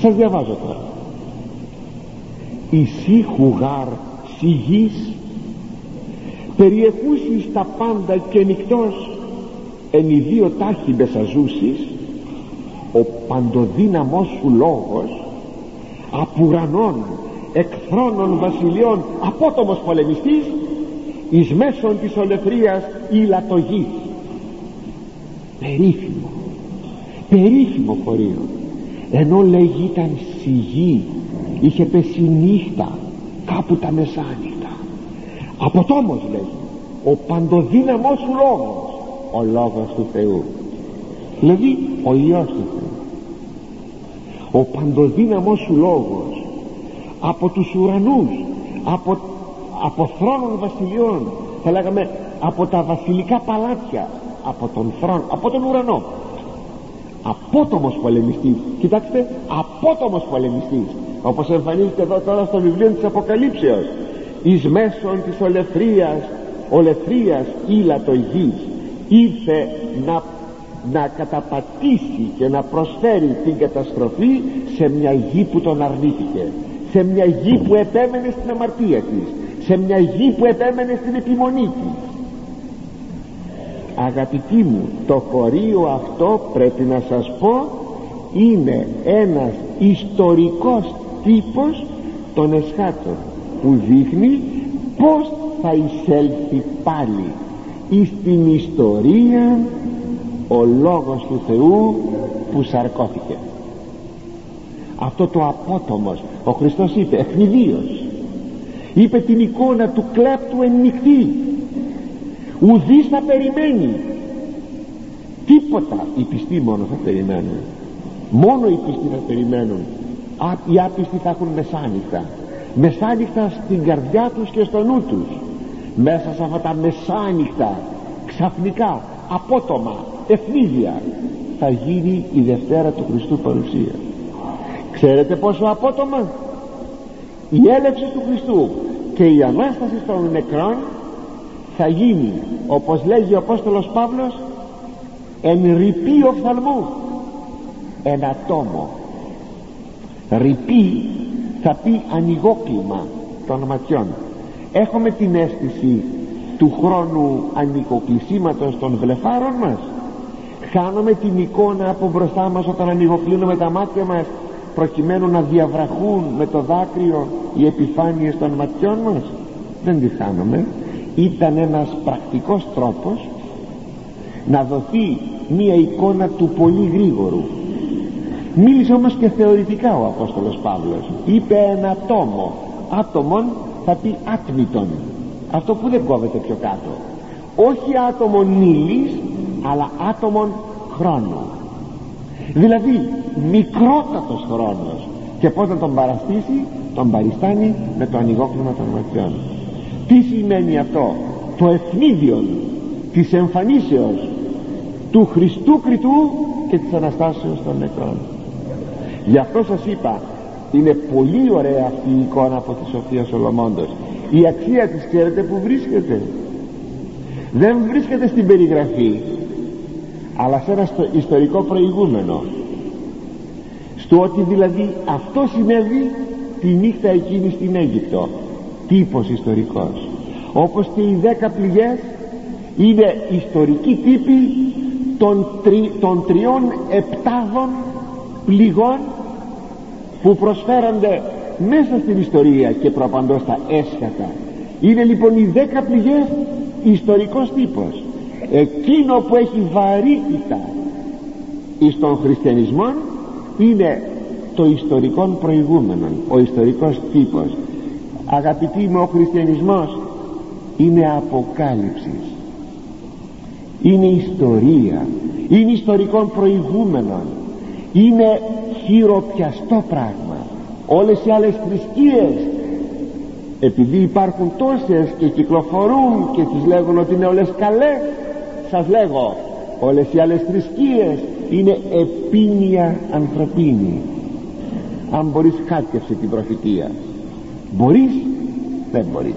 Σας διαβάζω τώρα. «Ισύχου γάρ σιγής περιεχούσεις τα πάντα και νυχτός εν οι δύο τάχοι μπεσαζούσεις ο παντοδύναμός σου λόγος απουρανών εκθρόνων βασιλειών απότομος πολεμιστής εις μέσον της ολεθρίας ηλατογής περίφημο περίφημο χωρίο ενώ λέγει ήταν σιγή είχε πέσει νύχτα κάπου τα μεσάνυχτα. Αποτόμως λέγει ο παντοδύναμος σου λόγος ο λόγος του Θεού. Δηλαδή ο Υιός του Θεού. Ο παντοδύναμος σου λόγος από τους ουρανούς από, από θρόνων βασιλειών θα λέγαμε από τα βασιλικά παλάτια από τον θρόνο, από τον ουρανό. Απότομος πολεμιστής. Κοιτάξτε απότομος πολεμιστής. Όπως εμφανίζεται εδώ τώρα στο βιβλίο της Αποκαλύψεως. Εις μέσον της ολεθρίας ολεθρίας ήλατο γης ήρθε να, να καταπατήσει και να προσφέρει την καταστροφή σε μια γη που τον αρνήθηκε σε μια γη που επέμενε στην αμαρτία της σε μια γη που επέμενε στην επιμονή της. Αγαπητοί μου το χωρίο αυτό πρέπει να σας πω είναι ένας ιστορικός τύπος των εσχάτων που δείχνει πως θα εισέλθει πάλι εις την ιστορία ο Λόγος του Θεού που σαρκώθηκε αυτό το απότομος ο Χριστός είπε εχνιδίως είπε την εικόνα του κλέπτου εν νυχτή. Ουδής θα περιμένει. Τίποτα οι πιστοί μόνο θα περιμένουν. Μόνο οι πιστοί θα περιμένουν. Οι άπιστοι θα έχουν μεσάνυχτα. Μεσάνυχτα στην καρδιά τους και στο νου τους. Μέσα σε αυτά τα μεσάνυχτα ξαφνικά απότομα ευνίδια θα γίνει η Δευτέρα του Χριστού παρουσία ξέρετε πόσο απότομα; Η έλευση του Χριστού και η Ανάσταση των νεκρών θα γίνει όπως λέγει ο Απόστολος Παύλος εν ρηπή οφθαλμού. Εν ατόμο. Ρηπή θα πει ανοιγόκλημα των ματιών. Έχουμε την αίσθηση του χρόνου ανοικοκλεισίματος των βλεφάρων μας. Χάνουμε την εικόνα από μπροστά μας όταν ανοιγοκλίνουμε τα μάτια μας προκειμένου να διαβραχούν με το δάκρυο οι επιφάνειες των ματιών μας. Δεν τη χάνουμε ήταν ένας πρακτικός τρόπος να δοθεί μία εικόνα του πολύ γρήγορου. Μίλησε όμως και θεωρητικά ο Απόστολος Παύλος. Είπε ένα τόμο άτομον θα πει άτμητον. Αυτό που δεν κόβεται πιο κάτω. Όχι άτομον νύλης αλλά άτομον χρόνο δηλαδή μικρότατος χρόνος. Και πως να τον παραστήσει; Τον παριστάνει με το ανοιγόκλημα των ματιών τι σημαίνει αυτό; Το ευνίδιο της εμφανίσεως του Χριστού Κριτού και της Αναστάσεως των νεκρών. Γι' αυτό σας είπα είναι πολύ ωραία αυτή η εικόνα από τη Σοφία Σολομώντος. Η αξία της ξέρετε που βρίσκεται. Δεν βρίσκεται στην περιγραφή αλλά σε ένα ιστορικό προηγούμενο στο ότι δηλαδή αυτό συνέβη τη νύχτα εκείνη στην Αίγυπτο. Τύπος ιστορικός. Όπως και οι δέκα πληγές είναι ιστορικοί τύποι των, τρι, των τριών επτάδων πληγών που προσφέρονται μέσα στην ιστορία και προπαντός τα έσχατα. Είναι λοιπόν οι δέκα πληγές ιστορικός τύπος εκείνο που έχει βαρύτητα εις τον χριστιανισμό είναι το ιστορικό προηγούμενο ο ιστορικός τύπος. Αγαπητοί μου ο χριστιανισμός είναι αποκάλυψης. Είναι ιστορία. Είναι ιστορικών προηγούμενων είναι χειροπιαστό πράγμα. Όλες οι άλλες θρησκείες επειδή υπάρχουν τόσες και κυκλοφορούν και τις λέγουν ότι είναι όλες καλές σας λέγω όλες οι άλλες θρησκείες είναι επίνια ανθρωπίνη. Αν μπορείς χάτευσε την προφητεία. Μπορείς δεν μπορείς.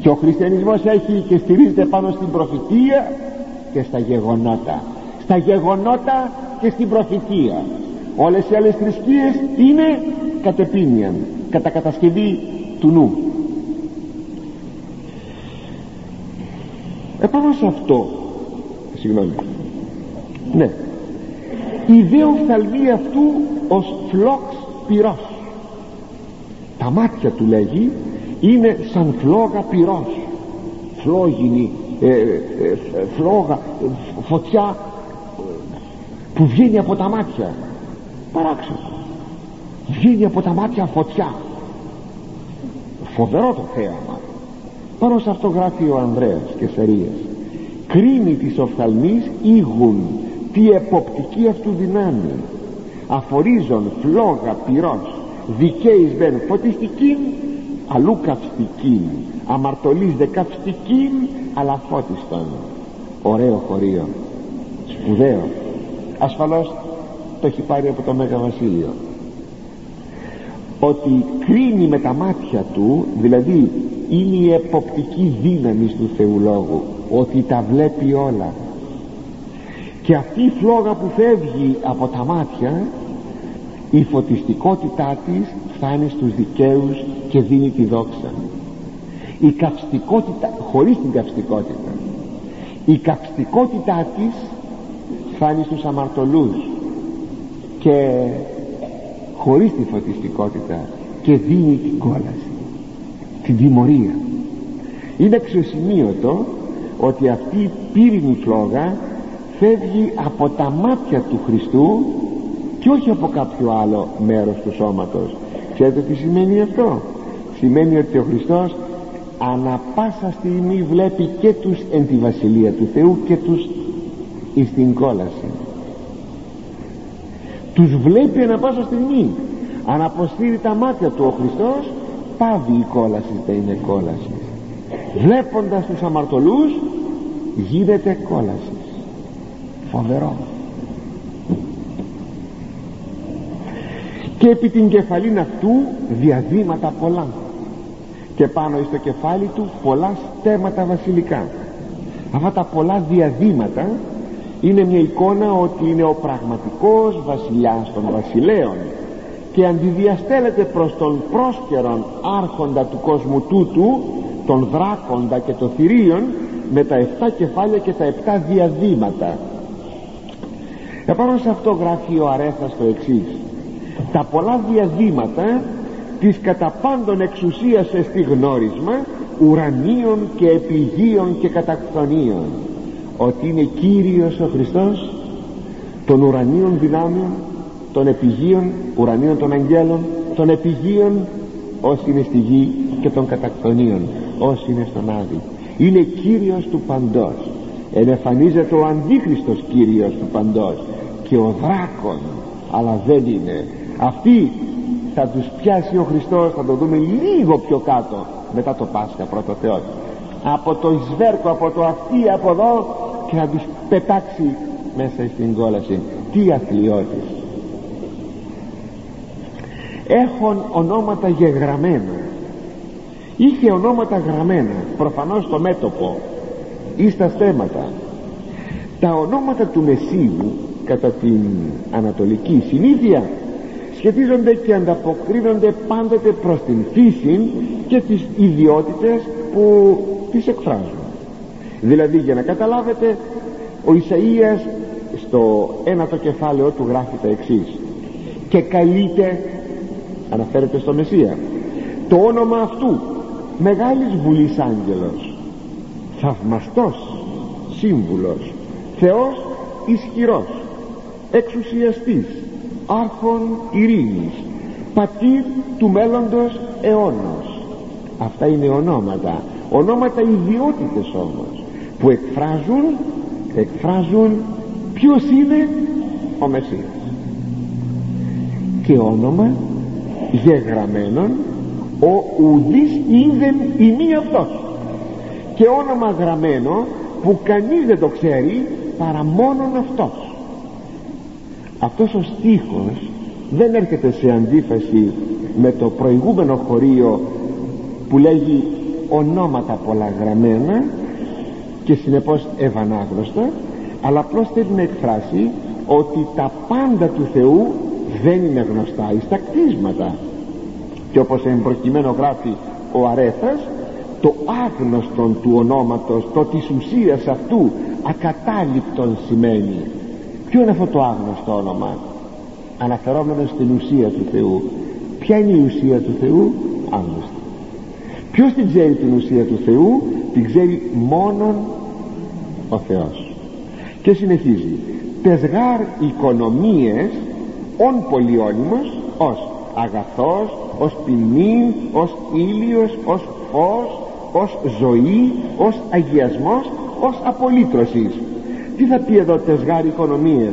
Και ο χριστιανισμός έχει και στηρίζεται πάνω στην προφητεία και στα γεγονότα. Στα γεγονότα και στην προφητεία. Όλες οι άλλες θρησκείες είναι κατεπίνιαν κατά κατασκευή του νου. Επάνω σε αυτό συγγνώμη. Ναι. Η δε οφθαλμή αυτού ως φλόξ πυρός. Τα μάτια του λέγει είναι σαν φλόγα πυρός. Φλόγινη ε, ε, ε φλόγα φωτιά που βγαίνει από τα μάτια. Παράξενο. Βγαίνει από τα μάτια φωτιά. Φοβερό το θέαμα. Πάνω σε αυτό γράφει ο Ανδρέας και Σερίας κρίνει της οφθαλμής ήγουν τι εποπτική αυτού δυνάμει. Αφορίζον φλόγα πυρός δικαίης βεν φωτιστικήν αλλού καυστικήν. Αμαρτωλής δε καυστικήν αλλά φώτιστον. Ωραίο χωρίο σπουδαίο. Ασφαλώς το έχει πάρει από το Μέγα Βασίλειο. Ότι κρίνει με τα μάτια του δηλαδή είναι η εποπτική δύναμη του Θεού ότι τα βλέπει όλα. Και αυτή η φλόγα που φεύγει από τα μάτια η φωτιστικότητά της φτάνει στους δικαίους και δίνει τη δόξα. Η καυστικότητα χωρίς την καυστικότητα η καυστικότητά της φτάνει στους αμαρτωλούς και χωρίς τη φωτιστικότητα και δίνει την κόλαση την τιμωρία. Είναι αξιοσημείωτο ότι αυτή η πύρινη φλόγα φεύγει από τα μάτια του Χριστού και όχι από κάποιο άλλο μέρος του σώματος. Ξέρετε τι σημαίνει αυτό; Σημαίνει ότι ο Χριστός ανα πάσα στιγμή βλέπει και τους εν τη Βασιλεία του Θεού και τους εις την κόλαση. Τους βλέπει ανα πάσα στιγμή. Αν αποστήρει τα μάτια του ο Χριστός πάβει η κόλαση δεν είναι κόλαση. Βλέποντας τους αμαρτωλούς γίνεται κόλαση. Φοβερό. Και επί την κεφαλήν αυτού διαδήματα πολλά. Και πάνω στο κεφάλι του πολλά στέματα βασιλικά. Αυτά τα πολλά διαδήματα είναι μια εικόνα ότι είναι ο πραγματικός βασιλιάς των βασιλέων και αντιδιαστέλλεται προς τον πρόσκαιρον άρχοντα του κόσμου τούτου τον δράκοντα και το θηρίον με τα 7 κεφάλια και τα 7 διαδήματα. Επάνω σε αυτό γράφει ο Αρέθας το εξής. Τα πολλά διαδήματα της κατά πάντων εξουσίας εστι γνώρισμα ουρανίων και επιγείων και κατακτονίων. Ότι είναι Κύριος ο Χριστός των ουρανίων δυνάμεων των επιγείων ουρανίων των αγγέλων των επιγείων όσοι είναι στη γη και των κατακτονίων όσοι είναι στον Άδη είναι Κύριος του παντός. Ενεφανίζεται ο Αντίχριστος Κύριος του παντός. Και ο δράκον αλλά δεν είναι. Αυτοί θα τους πιάσει ο Χριστός θα το δούμε λίγο πιο κάτω μετά το Πάσχα πρώτο Θεός. Από το σβέρκο από το αυτί από εδώ και θα τους πετάξει μέσα στην κόλαση. Τι αθλιώτης έχουν ονόματα γεγραμμένα είχε ονόματα γραμμένα προφανώς στο μέτωπο ή στα στέματα. Τα ονόματα του Μεσίου κατά την ανατολική συνήθεια σχετίζονται και ανταποκρίνονται πάντοτε προς την φύση και τις ιδιότητες που τις εκφράζουν. Δηλαδή για να καταλάβετε ο Ισαΐας στο ένα το κεφάλαιο του γράφει τα εξής. Και καλείται αναφέρεται στο Μεσσία το όνομα αυτού μεγάλης βουλής άγγελος θαυμαστός σύμβουλος Θεός ισχυρός εξουσιαστής άρχον ειρήνης πατήρ του μέλλοντος αιώνος αυτά είναι ονόματα ονόματα ιδιότητες όμως που εκφράζουν εκφράζουν ποιος είναι ο Μεσσίας. Και όνομα γεγραμμένον ο ουδής είδεν ημί αυτός. Και όνομα γραμμένο που κανείς δεν το ξέρει παρά μόνον αυτός. Αυτός ο στίχος δεν έρχεται σε αντίφαση με το προηγούμενο χωρίο που λέγει ονόματα πολλά γραμμένα και συνεπώς ευανάγνωστα αλλά απλώς θέλει να εκφράσει ότι τα πάντα του Θεού δεν είναι γνωστά εις τα κτίσματα και όπως εν προκειμένου γράφει ο Αρέθας το άγνωστον του ονόματος το της ουσίας αυτού ακατάληπτον σημαίνει. Ποιο είναι αυτό το άγνωστο όνομα; Αναφερόμενος στην ουσία του Θεού. Ποια είναι η ουσία του Θεού; Άγνωστη. Ποιος την ξέρει την ουσία του Θεού; Την ξέρει μόνον ο Θεός. Και συνεχίζει. Τεσγάρ οικονομίες ον πολυόνιμος ως αγαθός ως ποινή ως ήλιος ως φως ως ζωή ως αγιασμός ως απολύτρωσης. Τι θα πει εδώ τεσγάρ οικονομίες;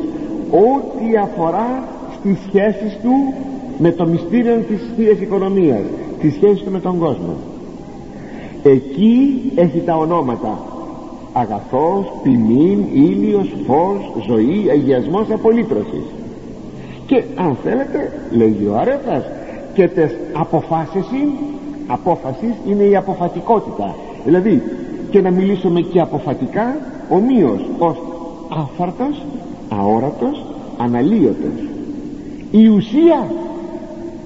Ό,τι αφορά στις σχέσεις του με το μυστήριο της Θείας Οικονομίας τις σχέσεις του με τον κόσμο. Εκεί έχει τα ονόματα. Αγαθός, ποιμήν, ήλιος, φως, ζωή, αγιασμός, απολύτρωσης. Και αν θέλετε λέγει ο Αρέφας και τες αποφάσεις απόφασης είναι η αποφατικότητα. Δηλαδή και να μιλήσουμε και αποφατικά ομοίως ως άφαρτος, αόρατος, αναλύωτος. Η ουσία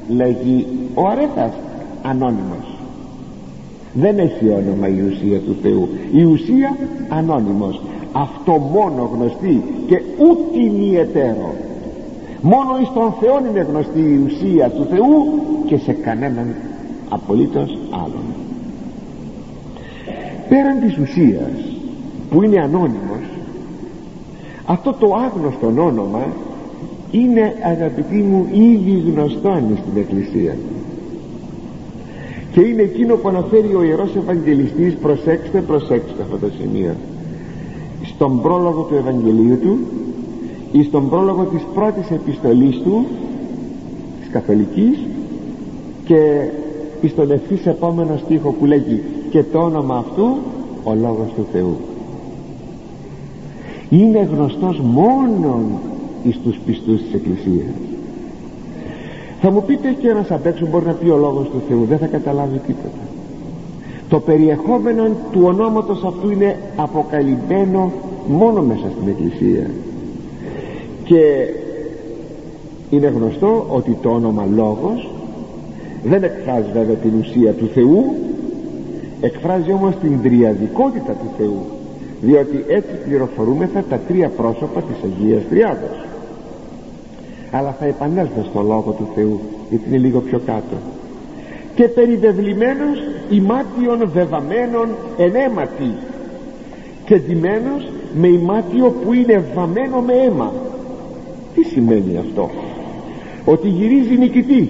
λέγει ο Αρέφας ανώνυμος. Δεν έχει όνομα η ουσία του Θεού. Η ουσία ανώνυμος. Αυτό μόνο γνωστή και ούτε ιδιαίτερο μόνο εις τον Θεό είναι γνωστή η ουσία του Θεού και σε κανέναν απολύτως άλλον. Πέραν της ουσίας που είναι ανώνυμος αυτό το άγνωστο όνομα είναι αγαπητοί μου ήδη γνωστό στην Εκκλησία. Και είναι εκείνο που αναφέρει ο Ιερός Ευαγγελιστής προσέξτε προσέξτε αυτό το σημείο στον πρόλογο του Ευαγγελίου του ή στον πρόλογο της πρώτης επιστολής του της Καθολικής και στον ευθύς επόμενο στίχο που λέγει και το όνομα αυτού ο Λόγος του Θεού είναι γνωστός μόνον εις τους πιστούς της Εκκλησίας. Θα μου πείτε και ένας απ' έξω μπορεί να πει ο Λόγος του Θεού δεν θα καταλάβει τίποτα. Το περιεχόμενο του ονόματος αυτού είναι αποκαλυμμένο μόνο μέσα στην Εκκλησία και είναι γνωστό ότι το όνομα Λόγος δεν εκφράζει βέβαια την ουσία του Θεού εκφράζει όμως την τριαδικότητα του Θεού διότι έτσι πληροφορούμεθα τα τρία πρόσωπα της Αγίας Τριάδος. Αλλά θα επανέλθω στο Λόγο του Θεού γιατί είναι λίγο πιο κάτω. Και περιδευλημένος ημάτιον βεβαμένων ενέματι και ντυμένος με ημάτιο που είναι βαμμένο με αίμα τι σημαίνει αυτό; Ότι γυρίζει νικητής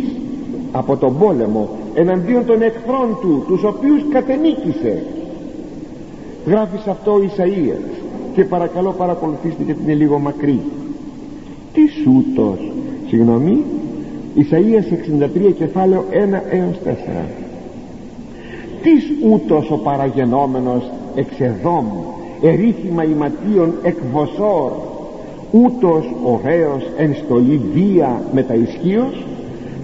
από τον πόλεμο εναντίον των εχθρών του τους οποίους κατενίκησε. Γράφεις σε αυτό ο Ισαΐας και παρακαλώ παρακολουθήστε γιατί είναι λίγο μακρύ. Τι σούτος συγγνώμη Ισαΐας 63 κεφάλαιο 1 έως 4 τις ούτως ο παραγενόμενος εξεδόμ ερήθημα ηματίων εκβοσόρ ούτως ωραίος εν στολή βία μεταισχύος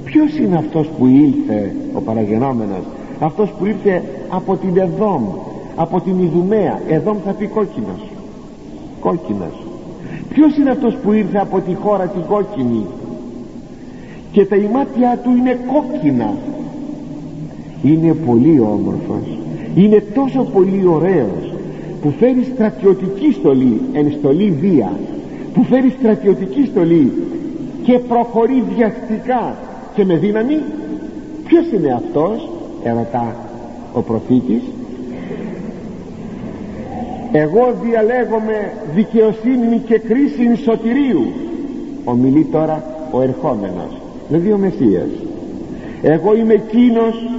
ποιος είναι αυτός που ήλθε ο παραγενόμενος αυτός που ήρθε από την Εδόμ από την Ιδουμαία. Εδόμ θα πει κόκκινος. Κόκκινος. Ποιος είναι αυτός που ήρθε από τη χώρα την κόκκινη; Και τα ημάτια του είναι κόκκινα. Είναι πολύ όμορφος. Είναι τόσο πολύ ωραίος που φέρει στρατιωτική στολή εν στολή βία που φέρει στρατιωτική στολή και προχωρεί βιαστικά και με δύναμη. Ποιος είναι αυτός ερωτά ο προφήτης. Εγώ διαλέγομαι δικαιοσύνη και κρίση σωτηρίου ομιλεί τώρα ο ερχόμενος. Δηλαδή ο Μεσσίας. Εγώ είμαι εκείνος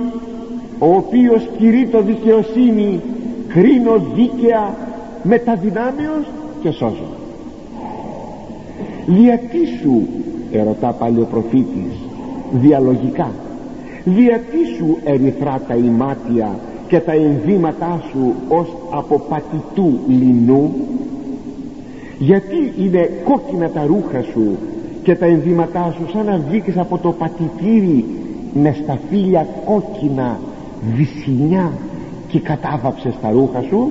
ο οποίος κηρύττω δικαιοσύνη κρίνω δίκαια μεταδυνάμεως και σώζω γιατί σου ερωτά πάλι ο προφήτης διαλογικά. Διατί σου ερυθρά τα ημάτια και τα ενδύματά σου ως από πατητού λινού. Γιατί είναι κόκκινα τα ρούχα σου και τα ενδύματά σου σαν να βγήκες από το πατητήρι με σταφύλια κόκκινα βυσινιά και κατάβαψες τα ρούχα σου;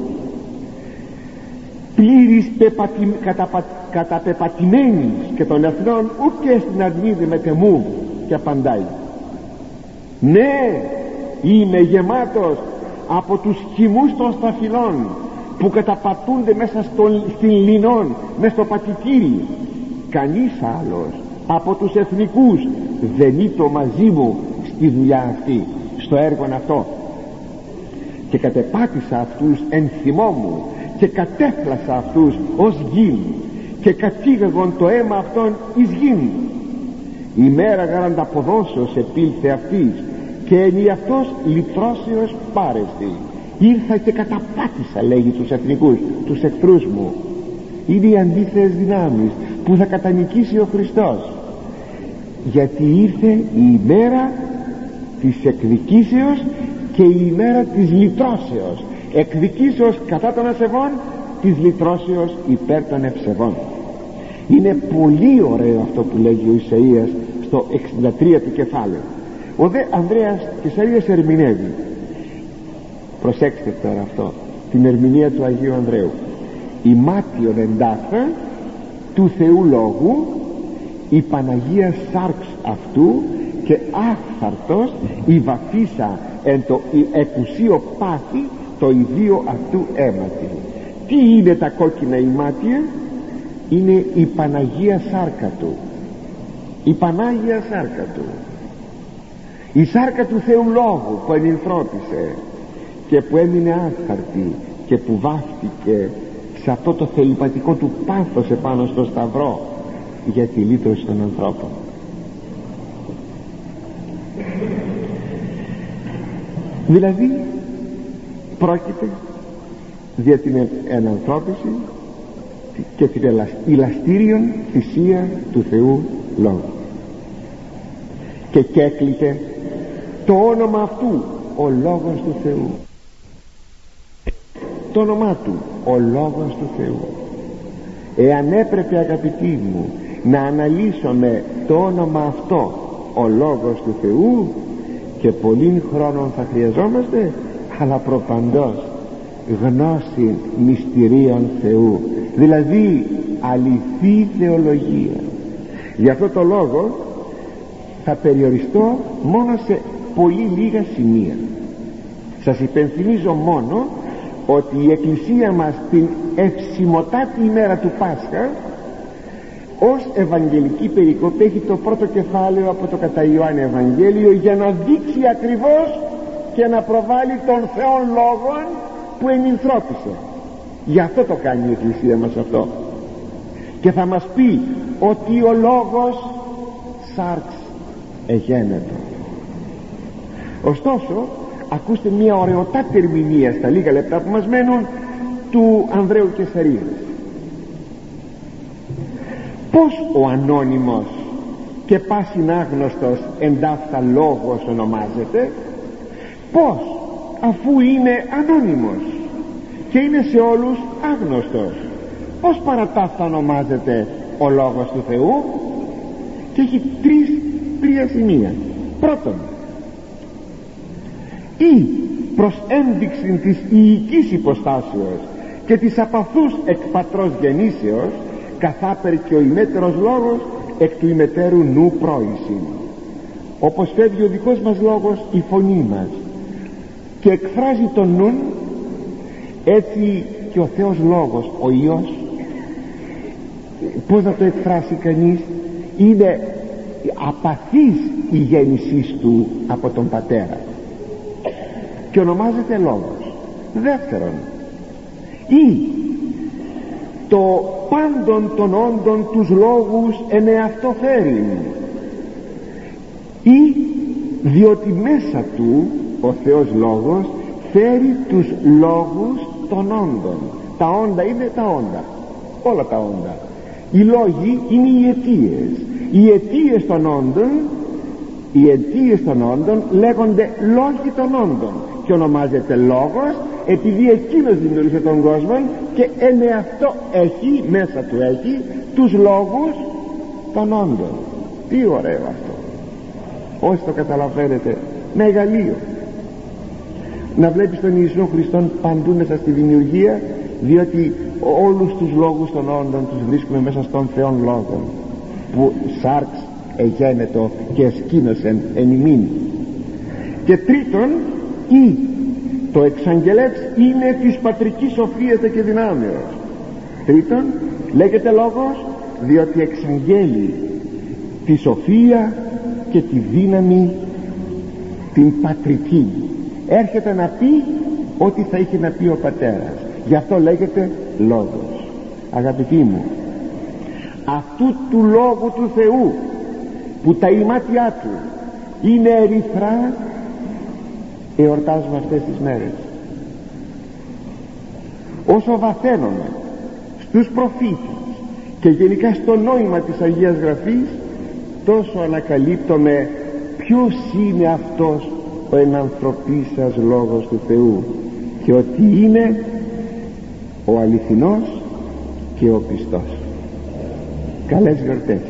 Πλήρης πεπατι, καταπα, καταπεπατημένης και των εθνών ούτε στην αρνίδη με τεμού και απαντάει. Ναι είμαι γεμάτος από τους χυμούς των σταφυλών που καταπατούνται μέσα στο, στην λινόν μέσα στο πατητήρι κανείς άλλος από τους εθνικούς δεν ήτο μαζί μου στη δουλειά αυτή στο έργο αυτό. Και κατεπάτησα αυτούς εν θυμό μου και κατέφλασα αυτούς ως γην και κατήγαγον το αίμα αυτών εις γην. Η μέρα γαρανταποδόσεως επήλθε αυτής και εν αυτός λυτρώσεως πάρεστη. Ήρθα και καταπάτησα λέγει τους εθνικούς τους εχθρούς μου. Είναι οι αντίθετες δυνάμεις που θα κατανικήσει ο Χριστός. Γιατί ήρθε η ημέρα της εκδικήσεως και η ημέρα της λυτρώσεως εκδικήσεως κατά των ασεβών της λυτρώσεως υπέρ των ευσεβών. Είναι πολύ ωραίο αυτό που λέγει ο Ισαΐας στο 63 του κεφάλαιο ο δε Ανδρέας Κεσαρίας ερμηνεύει. Προσέξτε τώρα αυτό την ερμηνεία του Αγίου Ανδρέου. Η μάτιον εντάφα του Θεού Λόγου η Παναγία Σάρξ αυτού και άφθαρτος η βαφίσα εν το εκουσίο πάθη το ιδίο αυτού αίματι. Τι είναι τα κόκκινα ημάτια; Είναι η Παναγία Σάρκα του η Πανάγια Σάρκα του η σάρκα του Θεού Λόγου που ενυνθρώπισε και που έμεινε άθαρτη και που βάφτηκε σε αυτό το θελυπατικό του πάθος επάνω στο σταυρό για τη λύτρωση των ανθρώπων. Δηλαδή πρόκειται για την ενανθρώπιση και την ηλαστήριον θυσία του Θεού Λόγου. Και κέκλειται το όνομα αυτού ο Λόγος του Θεού. Το όνομά του ο Λόγος του Θεού. Εάν έπρεπε αγαπητοί μου να αναλύσουμε το όνομα αυτό ο Λόγος του Θεού και πολύ χρόνο θα χρειαζόμαστε αλλά προπαντός γνώση μυστηρίων Θεού. Δηλαδή αληθή θεολογία. Γι' αυτό το λόγο θα περιοριστώ μόνο σε πολύ λίγα σημεία. Σας υπενθυμίζω μόνο ότι η Εκκλησία μας την ευσημοτάτη ημέρα του Πάσχα ως Ευαγγελική περικοπή. Έχει το πρώτο κεφάλαιο από το κατά Ιωάννη Ευαγγέλιο για να δείξει ακριβώς και να προβάλλει τον Θεόν Λόγων που ενυνθρώπισε. Γι' αυτό το κάνει η Εκκλησία μας αυτό. Και θα μας πει ότι ο Λόγος σάρξ εγένετο. Ωστόσο ακούστε μια ωραιοτάτη ερμηνεία στα λίγα λεπτά που μας μένουν του Ανδρέου Κεσαρίας πως ο ανώνυμος και πάσιν άγνωστος εντάφθα λόγος ονομάζεται; Πως αφού είναι ανώνυμος και είναι σε όλους άγνωστος. Πως παρατάφθα ονομάζεται ο λόγος του Θεού; Και έχει τρεις τρία σημεία. Πρώτον ή προς ένδειξη της ιικής υποστάσεως και της απαθούς εκ πατρός γεννήσεως καθάπερ και ο ημέτερος λόγος εκ του ημετέρου νου πρόηση όπως φεύγει ο δικός μας λόγος η φωνή μας και εκφράζει τον νουν έτσι και ο Θεός Λόγος ο Υιός πως να το εκφράσει κανείς; Είναι απαθής η γέννησής του από τον πατέρα. Και ονομάζεται λόγος. Δεύτερον ή το πάντων των όντων τους λόγους αυτό φέρει ή διότι μέσα του ο Θεός Λόγος φέρει τους λόγους των όντων. Τα όντα είναι τα όντα. Όλα τα όντα. Οι λόγοι είναι οι αιτίες. Οι αιτίες των όντων οι αιτίες των όντων λέγονται λόγοι των όντων και ονομάζεται λόγος επειδή εκείνος δημιούργησε τον κόσμο και εν αυτό έχει μέσα του έχει τους λόγους των όντων. Τι ωραίο αυτό. Όσοι το καταλαβαίνετε μεγαλείο να βλέπεις τον Ιησού Χριστόν παντού μέσα στη δημιουργία διότι όλους τους λόγους των όντων τους βρίσκουμε μέσα στον Θεόν Λόγο που σάρξ εγένετο και σκήνωσεν εν ημίν. Και τρίτον ή το εξαγγελεύς είναι της πατρικής σοφίας και δυνάμεως. Τρίτον λέγεται λόγος διότι εξαγγέλει τη σοφία και τη δύναμη την πατρική έρχεται να πει ό,τι θα είχε να πει ο πατέρας. Γι' αυτό λέγεται λόγος. Αγαπητοί μου αυτού του λόγου του Θεού που τα ημάτια του είναι ερυθρά εορτάζουμε αυτές τις μέρες. Όσο βαθαίνουμε στους προφήτες και γενικά στο νόημα της Αγίας Γραφής τόσο ανακαλύπτουμε ποιος είναι αυτός ο ενανθρωπίσας Λόγος του Θεού και ότι είναι ο αληθινός και ο πιστός. Καλές γιορτές